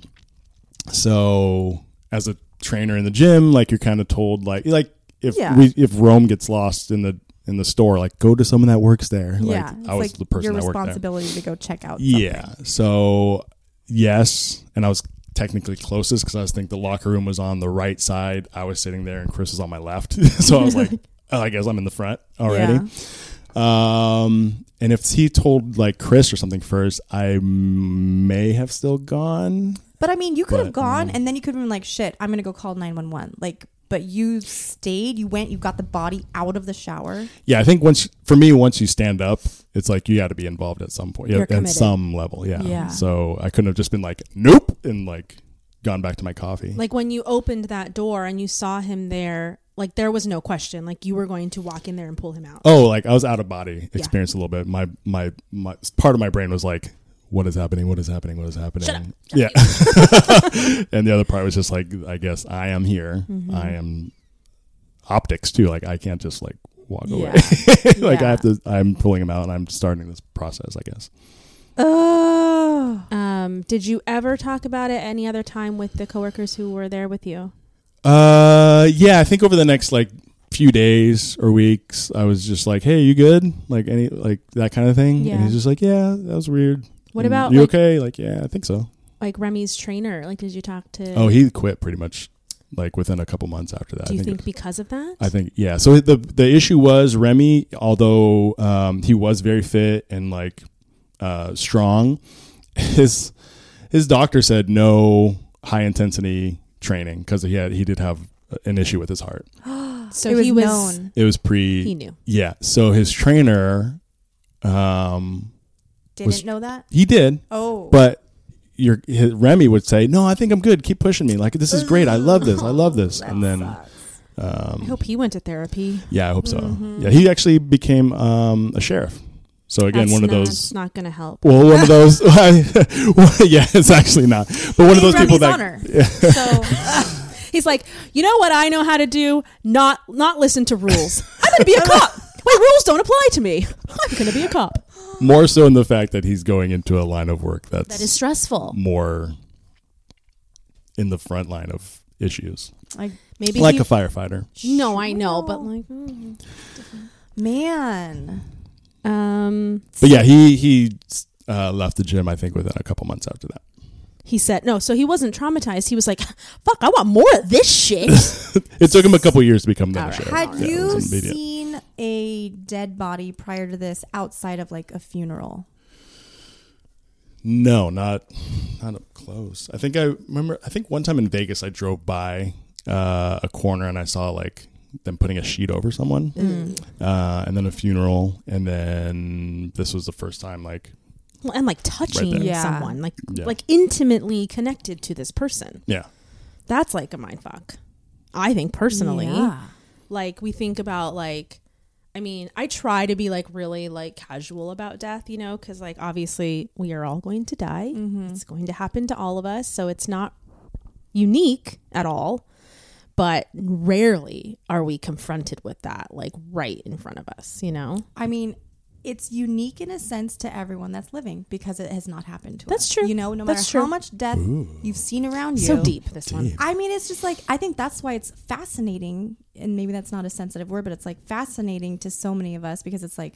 So as a trainer in the gym, like you're kind of told, like like if Yeah. we if Rome gets lost in the in the store, like go to someone that works there. yeah. like It's I was like the person your that worked there. responsibility to go check out. something. Yeah. So yes, and I was technically closest because I was think the locker room was on the right side. I was sitting there, and Chris was on my left. so I was like, oh, I guess I'm in the front already. Um, and if he told like Chris or something first, I may have still gone. But I mean, you could have gone um, and then you could have been like, shit, I'm going to go call 911. Like, but you stayed, you went, you got the body out of the shower. Yeah, I think once for me, once you stand up, it's like you got to be involved at some point, yeah, at some level. Yeah. Yeah. So I couldn't have just been like, nope, and like gone back to my coffee. Like when you opened that door and you saw him there, like there was no question. Like you were going to walk in there and pull him out. Oh, like I was out of body experience a little bit. My my my part of my brain was like, "What is happening? What is happening? What is happening?" Yeah, and the other part was just like, "I guess I am here. Mm-hmm. I am optics too. Like I can't just like walk Yeah. away. like I have to. I'm pulling him out, and I'm starting this process. I guess. Oh. Um, did you ever talk about it any other time with the coworkers who were there with you? Uh, yeah. I think over the next like few days or weeks, I was just like, "Hey, you good?" Like any like that kind of thing. Yeah. And he's just like, "Yeah, that was weird." What about, you? like- okay? Like, yeah, I think so. Like Remy's trainer? Like, did you talk to? Oh, he quit pretty much like within a couple months after that. do you I think, think. because of that? I think yeah. So the the issue was Remy, although um, he was very fit and like uh, strong, his his doctor said no high intensity training because he had he did have an issue with his heart. so it was he was. known. It was pre He knew. yeah. So his trainer, um, Didn't was- know that? he did, Oh. but. Your his, Remy would say, "No, I think I'm good. Keep pushing me. Like this is great. I love this. I love this." And then, I um, hope he went to therapy. Yeah, I hope so. Mm-hmm. Yeah, he actually became um, a sheriff. So again, That's one of not, those. It's not going to help. Well, one of those. yeah, it's actually not. But one of those people that. honor. So He's like, you know what I know how to do? Not not listen to rules. I'm going to be a cop. Wait, rules don't apply to me. I'm going to be a cop. More so in the fact that he's going into a line of work that's That is stressful. more in the front line of issues, like Maybe like he, a firefighter. no, I know, but like, mm. man. um, But yeah, he he uh, left the gym. I think within a couple months after that. He said no, so he wasn't traumatized. He was like, "Fuck, I want more of this shit." It took him a couple years to become the All right. sheriff. Had Yeah, you seen a dead body prior to this outside of like a funeral? No, not not up close. I think I remember. I think one time in Vegas, I drove by uh, a corner and I saw like them putting a sheet over someone, Mm. uh, and then a funeral, and then this was the first time like Well, and like touching there. Yeah. someone, like Yeah. like intimately connected to this person. yeah That's like a mind fuck. I think personally. Yeah. Like we think about like I mean, I try to be like really like casual about death, you know, cuz like obviously we are all going to die. Mm-hmm. It's going to happen to all of us, so it's not unique at all. But rarely are we confronted with that like right in front of us, you know? I mean, it's unique in a sense to everyone that's living because it has not happened to us. That's us. true. You know, no matter That's how much death you've seen around you. So deep this one. I mean, it's just like I think that's why it's fascinating, and maybe that's not a sensitive word, but it's like fascinating to so many of us because it's like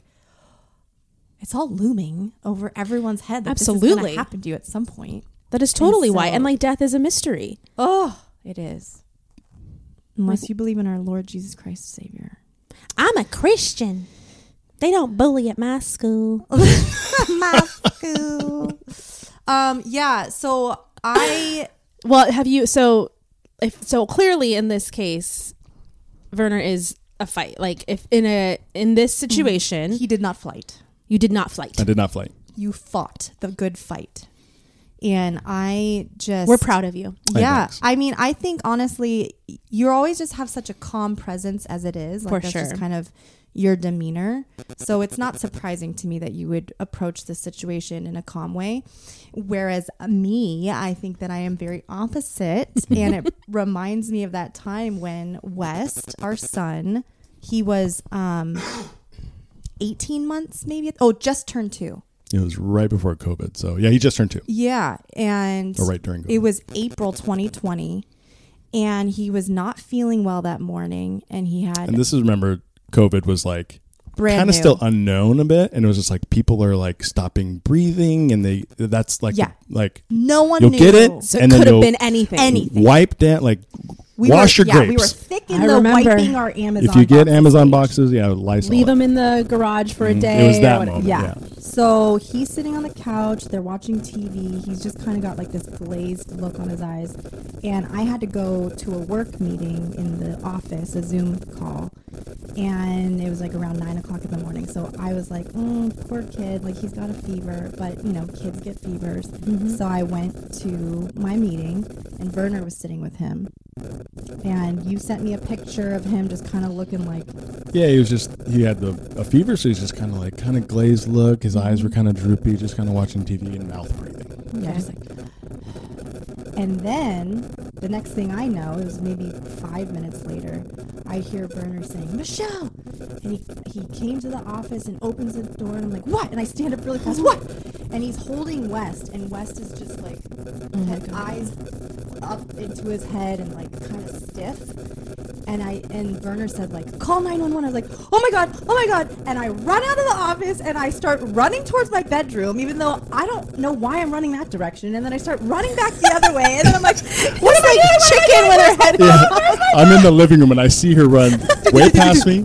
it's all looming over everyone's head. That This is Absolutely. going to happen to you at some point. That is totally why. so- And like death is a mystery. Oh, it is. Unless you believe in our Lord Jesus Christ, Savior. I'm a Christian. They don't bully at my school. My school. Um. Yeah. So I. Well, have you so if so clearly in this case Verner is a fight. Like if in a in this situation He did not fight. you did not fight. I did not fight. You fought the good fight, and I just We're proud of you. Yeah, thanks. I mean, I think honestly, you always just have such a calm presence as it is. Like For that's sure. just kind of your demeanor. So it's not surprising to me that you would approach this situation in a calm way. Whereas me, I think that I am very opposite, and it reminds me of that time when West, our son, he was um, eighteen months, maybe. Oh, just turned two. It was right before COVID, so yeah, he just turned two. Yeah, and Or right during COVID. it was April 2020, and he was not feeling well that morning, and he had and this is remember COVID was like kind of still unknown a bit, and it was just like people are like stopping breathing, and they that's like Yeah. like no one you'll knew. get it, So and it then could have been anything. Anything. wipe down like We wash were, your yeah, grapes. we were thick in I the remember. wiping our Amazon. if you get boxes Amazon stage. boxes, yeah, Lysol. Leave it. them in the garage for a Mhm. day. It was that moment. Yeah. Yeah. So he's sitting on the couch. They're watching TV. He's just kind of got like this glazed look on his eyes. And I had to go to a work meeting in the office, a Zoom call. And it was like around nine o'clock in the morning. So I was like, mm, poor kid. Like he's got a fever. But, you know, kids get fevers. So I went to my meeting, and Verner was sitting with him. And you sent me a picture of him just kind of looking like, Yeah, he was just he had the a fever, so he's just kind of like kind of glazed look. His eyes were kind of droopy, just kind of watching TV and mouth breathing. Yeah, just like. And then the next thing I know, it was maybe five minutes later, I hear Verner saying, Michelle! And he, he came to the office and opens the door, and I'm like, what? And I stand up really fast, what? And he's holding West, and West is just like, oh had eyes up into his head and like kind of stiff. And I and Verner said like call 911. I was like, "Oh my god. Oh my god." And I run out of the office and I start running towards my bedroom even though I don't know why I'm running that direction. And then I start running back the other way. And then I'm like, "What am I doing? Chicken with her head." Yeah. I'm in the living room and I see her run way past me,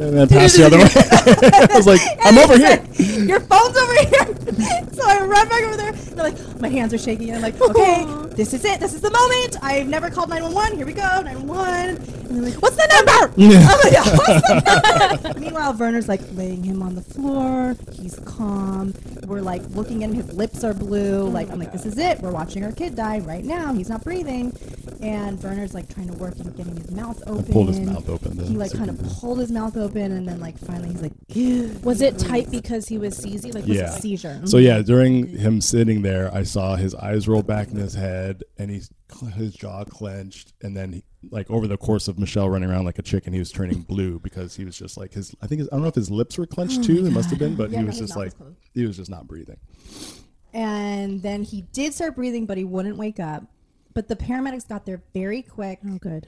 and then past the other way. I was like, I'm over here. Your phone's over here. so I run back over there. And they're like, my hands are shaking. And I'm like, okay, this is it. This is the moment. I've never called 911. Here we go. 911. And they're like, what's the number? Yeah. I'm like, "Yeah, what's the number?" Meanwhile, Verner's like laying him on the floor. He's calm. We're like looking at him. His lips are blue. Like, I'm like, this is it. We're watching our kid die right now. He's not breathing. And Verner's like trying to work and getting his mouth open. pulled his mouth open, though, He like kind of pulled his mouth open. And then like finally he's like, Was it tight because he was seizing? Like was Yeah. it seizure. So yeah, during him sitting there, I saw his eyes roll back in his head, and he's his jaw clenched, and then he, like over the course of Michelle running around like a chicken, he was turning blue because he was just like his. I think his, I don't know if his lips were clenched too. It must have been, but Yeah, he was just like was closed. he was just not breathing. And then he did start breathing, but he wouldn't wake up. But the paramedics got there very quick. Oh good.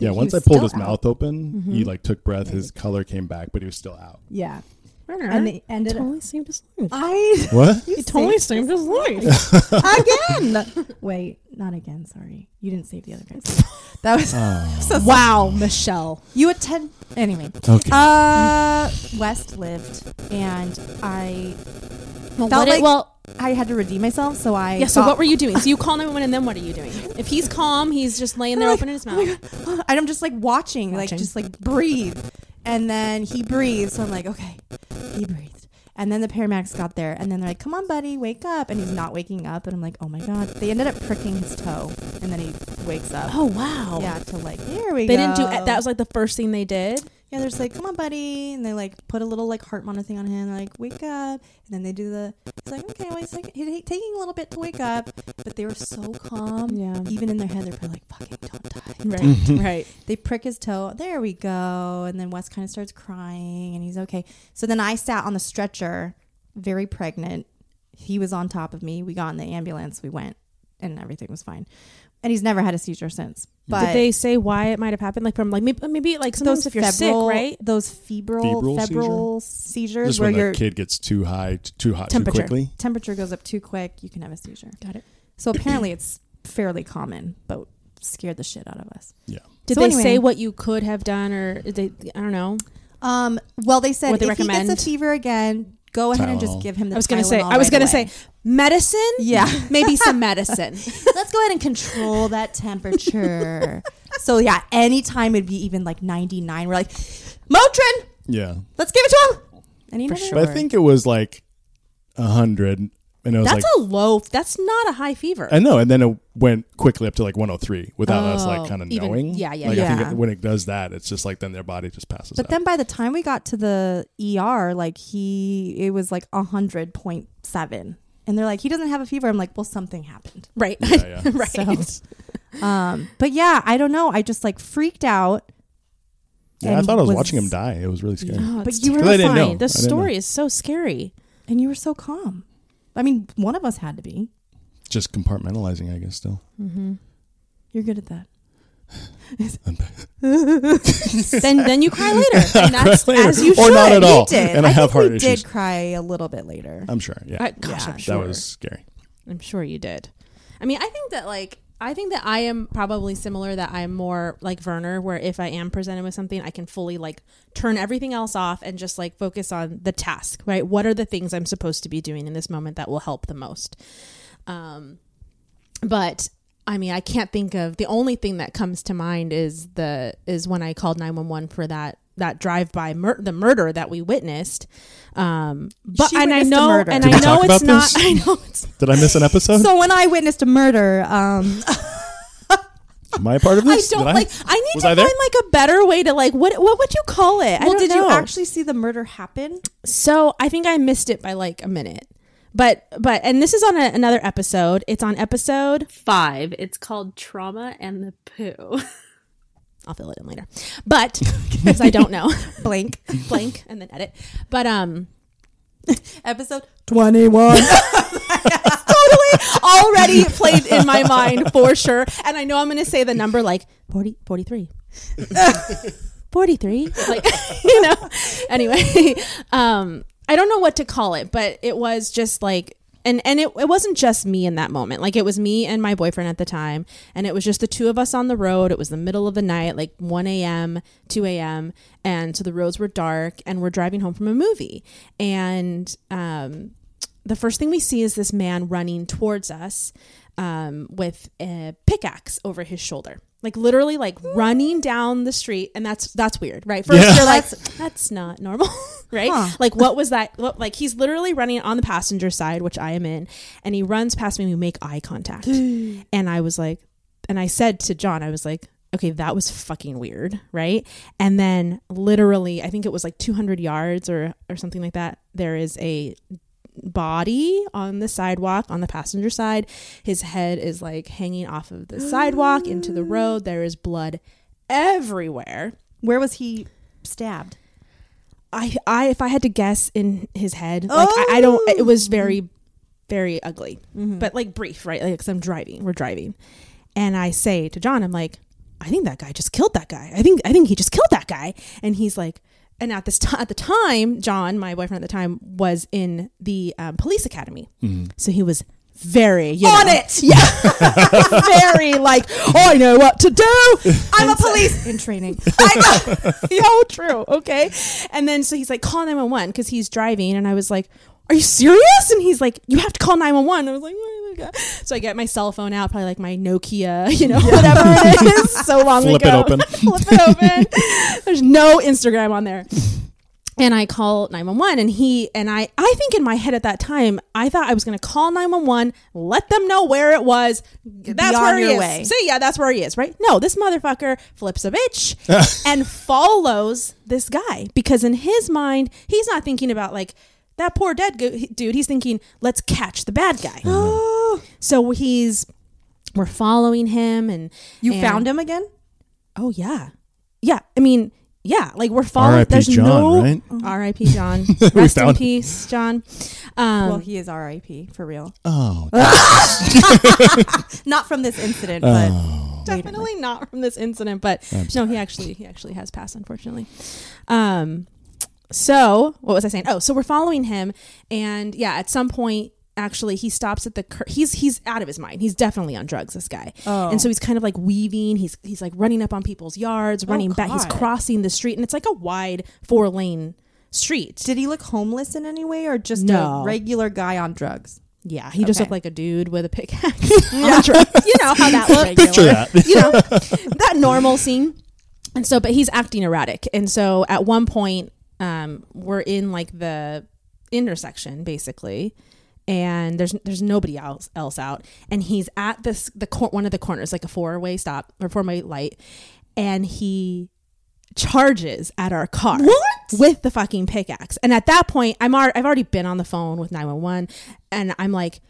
Yeah, once I pulled his out. Mm-hmm. mouth open, he like took breath. His color came back, but he was still out. Yeah. Verner, and it ended. totally saved his life. I What? you He totally saved saved his life. again. Wait, not again. Sorry, you didn't save the other guys. That was Oh. so wow, Michelle. You attend anyway. Okay. Uh, West lived, and I Well, Felt what it- like- well, I had to redeem myself. So I yeah. So got- what were you doing? So you call 911 and then what are you doing? If he's calm, he's just laying there Like, opening his oh mouth. God. And I'm just like watching, like just like breathe, and then he breathes. So I'm like, okay, he breathed. And then the paramedics got there, and then they're like, "Come on, buddy, wake up!" And he's not waking up, and I'm like, "Oh my god!" They ended up pricking his toe, and then he wakes up. Oh wow. Yeah, to like, here we They go. They didn't do that. Was like the first thing they did. Yeah, they're just like, come on, buddy. And they like put a little like heart monitor thing on him. They're like, wake up. And then they do the, he's like, okay, wait a like, he's taking a little bit to wake up. But they were so calm. Yeah. Even in their head, they're probably like, fucking don't die. Right. right. They prick his toe. There we go. And then Wes kind of starts crying and he's okay. So then I sat on the stretcher, very pregnant. He was on top of me. We got in the ambulance. We went and everything was fine. And he's never had a seizure since. But Did they say why it might have happened? Like from like maybe, maybe like sometimes if you're sick, febrile- right? Those febrile, Febrile febrile seizures Just where when your the kid gets too high, t- too hot, Temperature. too quickly. temperature goes up too quick, you can have a seizure. Got it. So apparently it's fairly common, but scared the shit out of us. Yeah. Did So they anyway. say what you could have done, or did they? I don't know. Um, well, they said What they if he recommend? gets a fever again, go ahead and just Tylenol. give him the I was gonna say. Tylenol I was right gonna away. say medicine. Yeah. maybe some medicine. Let's go ahead and control that temperature. so yeah, anytime it'd be even like 99, we're like, Motrin, Yeah. let's give it to him. And he For never- sure. But I think it was like a hundred, and it was That's like a low. That's not a high fever. I know, and then it went quickly up to like 103 without us Oh, like kind of even- knowing. yeah, yeah, Like, I yeah. think it, when it does that, it's just like then their body just passes But out. then by the time we got to the ER, like he, it was like 100.7. And they're like, he doesn't have a fever. I'm like, well, something happened. right. Yeah, yeah. right. So- Um, but yeah, I don't know. I just like freaked out. yeah, I and thought I was, was- watching him die. It was really scary. Oh, But it's you were Because I didn't know. terrifying. The didn't story is so scary. And you were so calm. I mean, one of us had to be. Just compartmentalizing, I guess. Still, mm-hmm. You're good at that. then then you cry later, and that's Later. as you Or should. not at all. We did. And I, have think heart we issues. did cry a little bit later. I'm sure. Yeah, I- gosh, Yeah. I'm sure. that was scary. I'm sure you did. I mean, I think that like I think that I am probably similar. That I'm more like Verner, where if I am presented with something, I can fully like turn everything else off and just like focus on the task. Right? What are the things I'm supposed to be doing in this moment that will help the most? Um, but I mean, I can't think of the only thing that comes to mind is the is when I called nine one one for that that drive by mur- the murder that we witnessed. Um, but She and I know and Did I know it's about not. this? I know it's Did I miss an episode? So when I witnessed a murder, um, Am I a part of I this? don't Did like. I need to I there? find like a better way to like what what would you call it? I well, don't did you actually see the murder happen? So I think I missed it by like a minute. But but and this is on a, another episode. It's on episode. Five. It's called Trauma and the Poo. I'll fill it in later. But because I don't know, Blank. blank and then edit. But um, Episode 21. totally already played in my mind for sure. And I know I'm going to say the number like 40, 43. 43. Like, you know. Anyway, um, I don't know what to call it, but it was just like, and, and it, it wasn't just me in that moment. Like it was me and my boyfriend at the time. And it was just the two of us on the road. It was the middle of the night, like 1 a.m., 2 a.m. And so the roads were dark and we're driving home from a movie. And, um, the first thing we see is this man running towards us um, with a pickaxe over his shoulder. Like literally like running down the street and that's that's weird right? First Yeah. you're like that's not normal right? Huh. like what was that what, like he's literally running on the passenger side which i am in and he runs past me and we make eye contact. And i was like and i said to john i was like okay that was fucking weird right? And then literally i think it was like 200 yards or or something like that there is a body on the sidewalk on the passenger side. His head is like hanging off of the sidewalk into the road. There is blood everywhere. Where was he stabbed? I, I, if I had to guess in his head, like I, I don't. It was oh! very, very ugly, mm-hmm. but like brief, right? Like, because I'm driving, we're driving, and I say to John, I'm like, I think that guy just killed that guy. I think, I think he just killed that guy, and he's like, and at this time, at the time, John, my boyfriend at the time, was in the um, police academy, so he was very you On know- it! yeah, very like I know what to do. I'm a police in training. I know. Yo, true. Okay. And then so he's like, call 911 because he's driving. And I was like, are you serious? And he's like, you have to call 911. I was like, oh my God. So I get my cell phone out, probably like my Nokia, you know, whatever it is. So long Flip ago. Flip it open. Flip it open. There's no Instagram on there. And I call 911 and he and I I think in my head at that time I thought I was going to call 911 let them know where it was that's where he is way. See, yeah that's where he is right no this motherfucker flips a bitch and follows this guy because in his mind he's not thinking about like that poor dead go- dude he's thinking let's catch the bad guy so he's we're following him and You and- found him again? Oh yeah, yeah. I mean, yeah. Like we're following. R.I.P. There's John, no right? R.I.P. John. Rest in found- peace, John. Um, well, he is R.I.P. for real. Oh, Not from this incident, but definitely not from this incident, but no, he actually he actually has passed, unfortunately. Um, so what was I saying? Oh, so we're following him, and yeah, at some point. Actually, he stops at the. Cur- he's he's out of his mind. He's definitely on drugs. This guy, Oh. and so oh. he's kind of like weaving. He's he's like running up on people's yards, oh, running back. He's crossing the street, and it's like a wide four lane street. did he look homeless in any way or just No. a regular guy on drugs? Yeah, he just looked like a dude with a pickaxe. on drugs. You know how that looks. picture that. You know that normal scene. And so, but he's acting erratic. And so, at one point, um, we're in like the intersection, basically, and there's there's nobody else else out, and he's at this the cor- one of the corners, like a four way stop or four way light, and he charges at our car What? with the fucking pickaxe. And at that point, I'm ar- I've already been on the phone with 911 and I'm like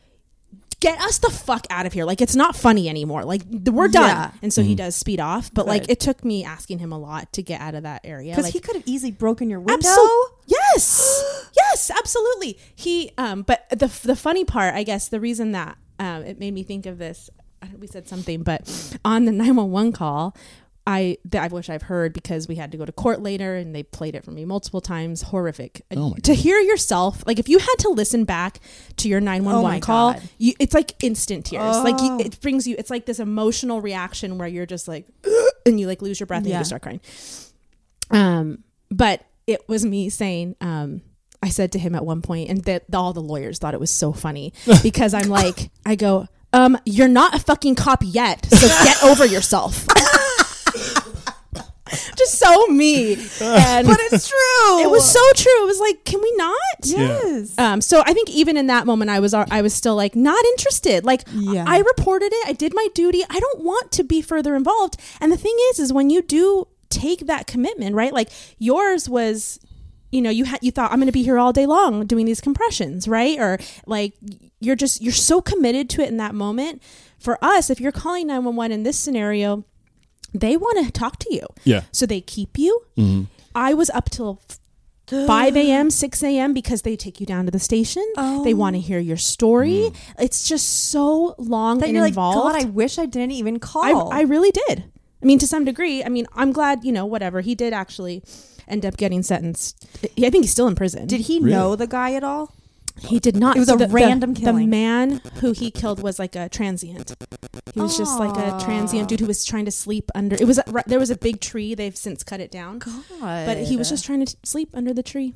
get us the fuck out of here. Like it's not funny anymore. Like we're done. Yeah. And so he does speed off, but like it took me asking him a lot to get out of that area. Because Like, he could have easily broken your window. Absol- yes, yes, absolutely. He, um, but the the funny part, I guess, the reason that um, it made me think of this, I don't- we said something, but on the nine one one call. I that I wish I've heard because we had to go to court later and they played it for me multiple times. Horrific. Oh my to hear yourself, like if you had to listen back to your nine one Oh my one call, you, it's like instant tears. Like you, Oh. it brings you. It's like this emotional reaction where you're just like, and you like lose your breath and you just start crying. Um, but it was me saying, um, I said to him at one point, and that all the lawyers thought it was so funny because I'm like, I go, um, you're not a fucking cop yet, so get over yourself. Just so me, and But it's true. it was so true. It was like, can we not? Yes. Um, so I think even in that moment, I was I was still like not interested. Like Yeah. I reported it, I did my duty. I don't want to be further involved. And the thing is, is when you do take that commitment, right? Like yours was, you know, you had you thought I'm going to be here all day long doing these compressions, right? Or like you're just you're so committed to it in that moment. For us, if you're calling nine one one in this scenario, they want to talk to you. Yeah. So they keep you. Mm-hmm. I was up till 5 a.m., 6 a.m. because they take you down to the station. They want to hear your story. It's just so long That and you're like, involved. God, I wish I didn't even call. I, I really did. I mean, to some degree. I mean, I'm glad, you know, whatever. He did actually end up getting sentenced. I think he's still in prison. Did he Really? know the guy at all? He did not. It was So a the, the- random The killing. man who he killed was like a transient. He was just like a transient dude who was trying to sleep under. It was a, there was a big tree. They've since cut it down. God. but he was just trying to t- sleep under the tree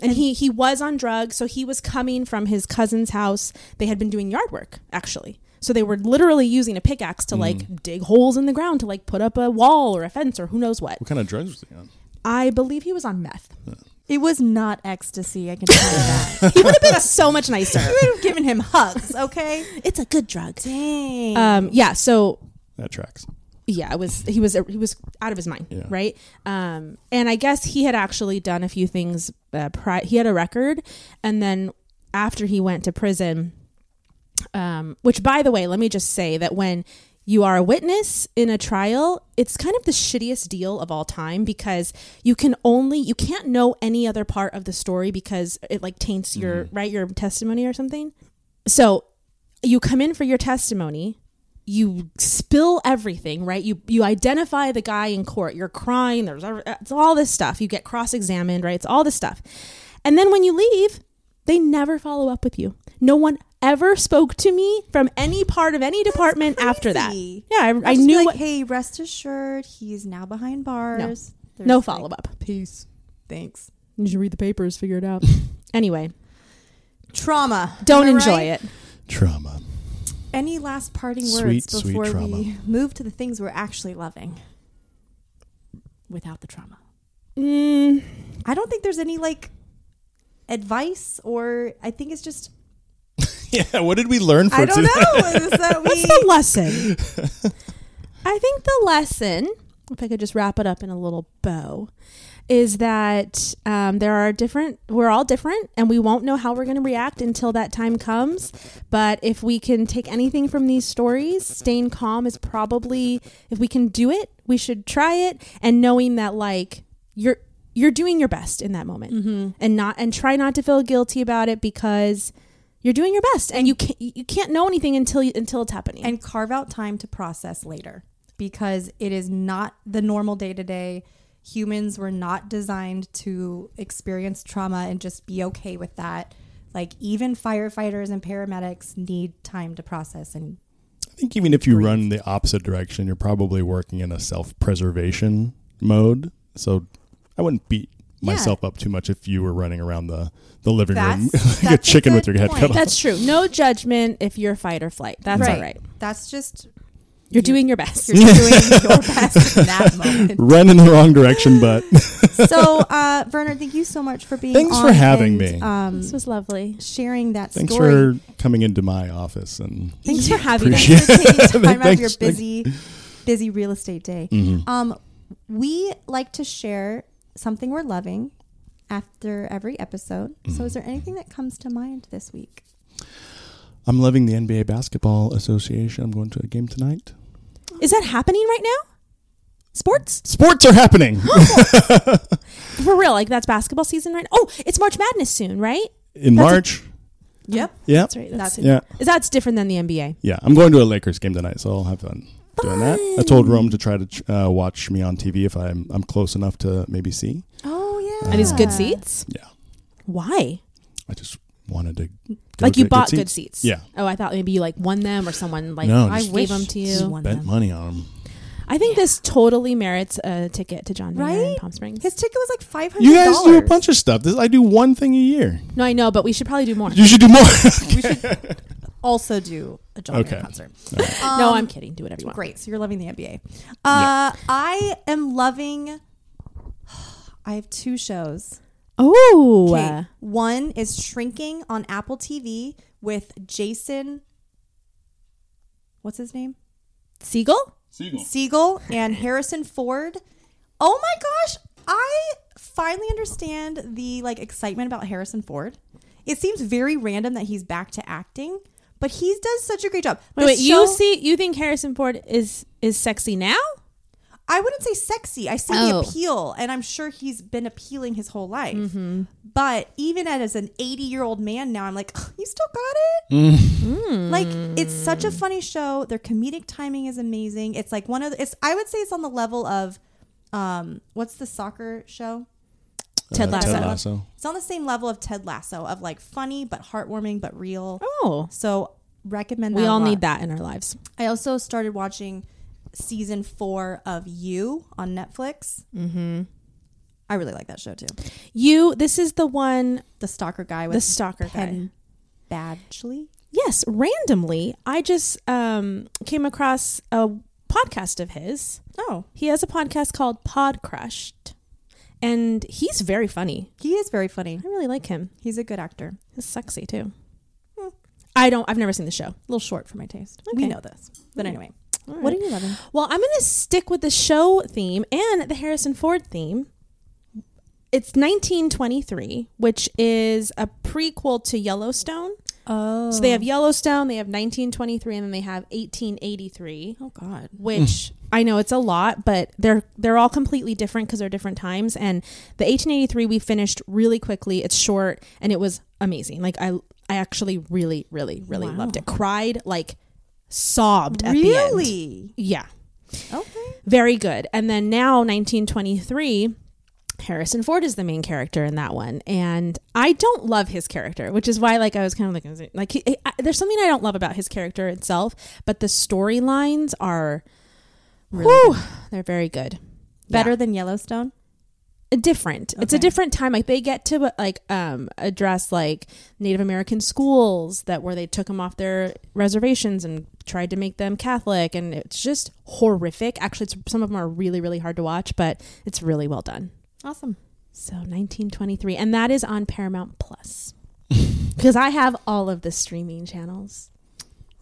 and he he was on drugs so he was coming from his cousin's house they had been doing yard work actually so they were literally using a pickaxe to like hmm. dig holes in the ground to like put up a wall or a fence or who knows what What kind of drugs was he on? i believe he was on meth It was not ecstasy. I can tell you that. he would have been so much nicer I would have given him hugs. Okay. it's a good drug Dang. um yeah so That tracks. yeah, it was he was he was out of his mind, Yeah. right? Um, and I guess he had actually done a few things. Uh, pri- he had a record, and then after he went to prison, um, which by the way, let me just say that when you are a witness in a trial, it's kind of the shittiest deal of all time because you can only you can't know any other part of the story because it like taints your mm. right your testimony or something. So you come in for your testimony you spill everything, right? You you identify the guy in court. You're crying. There's it's all this stuff. You get cross examined, right? It's all this stuff, and then when you leave, they never follow up with you. No one ever spoke to me from any part of any department after that. Yeah, I, I Just knew like, what. hey, rest assured, he's now behind bars. There's No like, follow up. Peace. Thanks. You should read the papers, figure it out. anyway, Trauma. don't Am enjoy right? it. Trauma. Any last parting words Sweet, sweet before we move to the things we're actually loving without the trauma? Mm, I don't think there's any like advice or I think it's just Yeah, what did we learn for I don't today? know. Is that we What's the lesson? I think the lesson, if I could just wrap it up in a little bow, is that um, there are different, we're all different, and we won't know how we're going to react until that time comes. But if we can take anything from these stories, staying calm is probably, if we can do it, we should try it. And knowing that, like, you're, you're doing your best in that moment and not and try not to feel guilty about it because you're doing your best and you can't you can't know anything until you, until it's happening and carve out time to process later because it is not the normal day to day. Humans were not designed to experience trauma and just be okay with that. Like even firefighters and paramedics need time to process and I think even if you run the opposite direction, you're probably working in a self preservation mode. So I wouldn't beat Yeah. myself up too much if you were running around the, the living room like a that's a chicken with your head point. cut off. That's true. No judgment if you're fight or flight. That's all right. That's just You're doing your best. you're doing your best in that moment. Run in the wrong direction, but So, uh, Verner, thank you so much for being. Thanks for having and, me. Um, This was lovely. sharing that thanks story. for coming into my office and Thanks for having me. Appreciate- Thanks for taking time out of your busy, busy real estate day. Mhm. Um, we like to share something we're loving after every episode. So, mm-hmm. is there anything that comes to mind this week? I'm loving the NBA Basketball Association. I'm going to a game tonight. Is that happening right now? Sports? Sports are happening For real, like that's basketball season right now. Oh, it's March Madness soon, right? in That's a- March. Yep. Yeah, That's right. That's That's- yeah, Is that's different than the NBA? yeah. I'm going to a Lakers game tonight, so I'll have fun doing that. I told Rome to try to uh, watch me on TV if I'm I'm close enough to maybe see. Oh yeah. and these good seats? Yeah, Why? I just wanted to. go like you get bought good seats. Yeah. Oh, I thought maybe you like won them or someone like No, I just gave them to you you. Spent them. money on them. I think this totally merits a ticket to John Mayer in Palm Springs. His ticket was like five hundred. You guys do a bunch of stuff. This I do one thing a year. no, I know, but we should probably do more. You should do more. We should also do a John Okay. Mayer concert. no, Um, I'm kidding. Do whatever you want. Great. So you're loving the NBA. Uh, I am loving. I have two shows. Oh, Okay. One is Shrinking on Apple TV with Jason. What's his name? Segel. Segel. Segel and Harrison Ford. Oh my gosh, I finally understand the like excitement about Harrison Ford. It seems very random that he's back to acting, but he does such a great job. Wait, wait. show- You see, you think Harrison Ford is is sexy now? I wouldn't say sexy. I see Oh. the appeal, and I'm sure he's been appealing his whole life. Mm-hmm. But even as an 80 year old man now, I'm like, you still got it. Mm. Like it's such a funny show. Their comedic timing is amazing. It's like one of the, it's. I would say it's on the level of, um, what's the soccer show? Ted Uh, Lasso. Ted Lasso. It's on the same level of Ted Lasso of like funny but heartwarming but real. Oh, So recommend that. we a all lot. need that in our lives. I also started watching season four of You on Netflix. Mm-hmm. I really like that show too. You. This is the one. The stalker guy with The stalker guy. Penn Badgley. Yes, randomly, I just um, came across a podcast of his. Oh, He has a podcast called Pod Crushed, and he's very funny. he is very funny. I really like him. He's a good actor. He's sexy too. Hmm. I don't. I've never seen the show. A little short for my taste. We know this. But hmm. anyway, All what are you loving? Well, I'm going to stick with the show theme and the Harrison Ford theme. It's 1923, which is a prequel to Yellowstone. Oh, So they have Yellowstone, they have 1923, and then they have 1883. Oh God. which mm. I know it's a lot, but they're they're all completely different because they're different times. And the 1883 we finished really quickly. It's short and it was amazing. Like I I actually really really really Wow. loved it. Cried like sobbed at the end. Really? Yeah. Okay. Very good. And then now 1923 Harrison Ford is the main character in that one, and I don't love his character, which is why, like, I was kind of like, like, he, I, there's something I don't love about his character itself, but the storylines are, whew, they're very good. Better Yeah. than Yellowstone? different. It's a different time. Like they get to like um address like Native American schools that where they took them off their reservations and tried to make them Catholic, and it's just horrific. Actually, it's, some of them are really really hard to watch, but it's really well done. Awesome. So 1923, and that is on Paramount Plus. Because I have all of the streaming channels.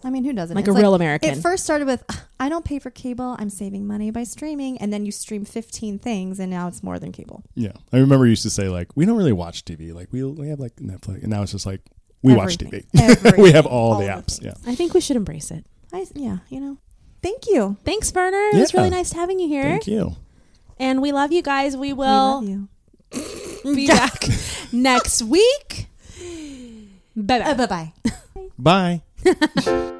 I mean, who doesn't? Like It's a real American. It first started with, I don't pay for cable. I'm saving money by streaming. And then you stream 15 things, and now it's more than cable. Yeah, I remember you used to say like we don't really watch TV. Like we we have like Netflix, and now it's just like we watch TV. Everything. Everything. we have all, the All the apps. Yeah. I think we should embrace it. I, yeah, you know. Thank you. Thanks, Verner. It was really nice having you here. Thank you. And we love you guys. We We will love you. be back next week. Bye bye. Uh, bye bye. Bye.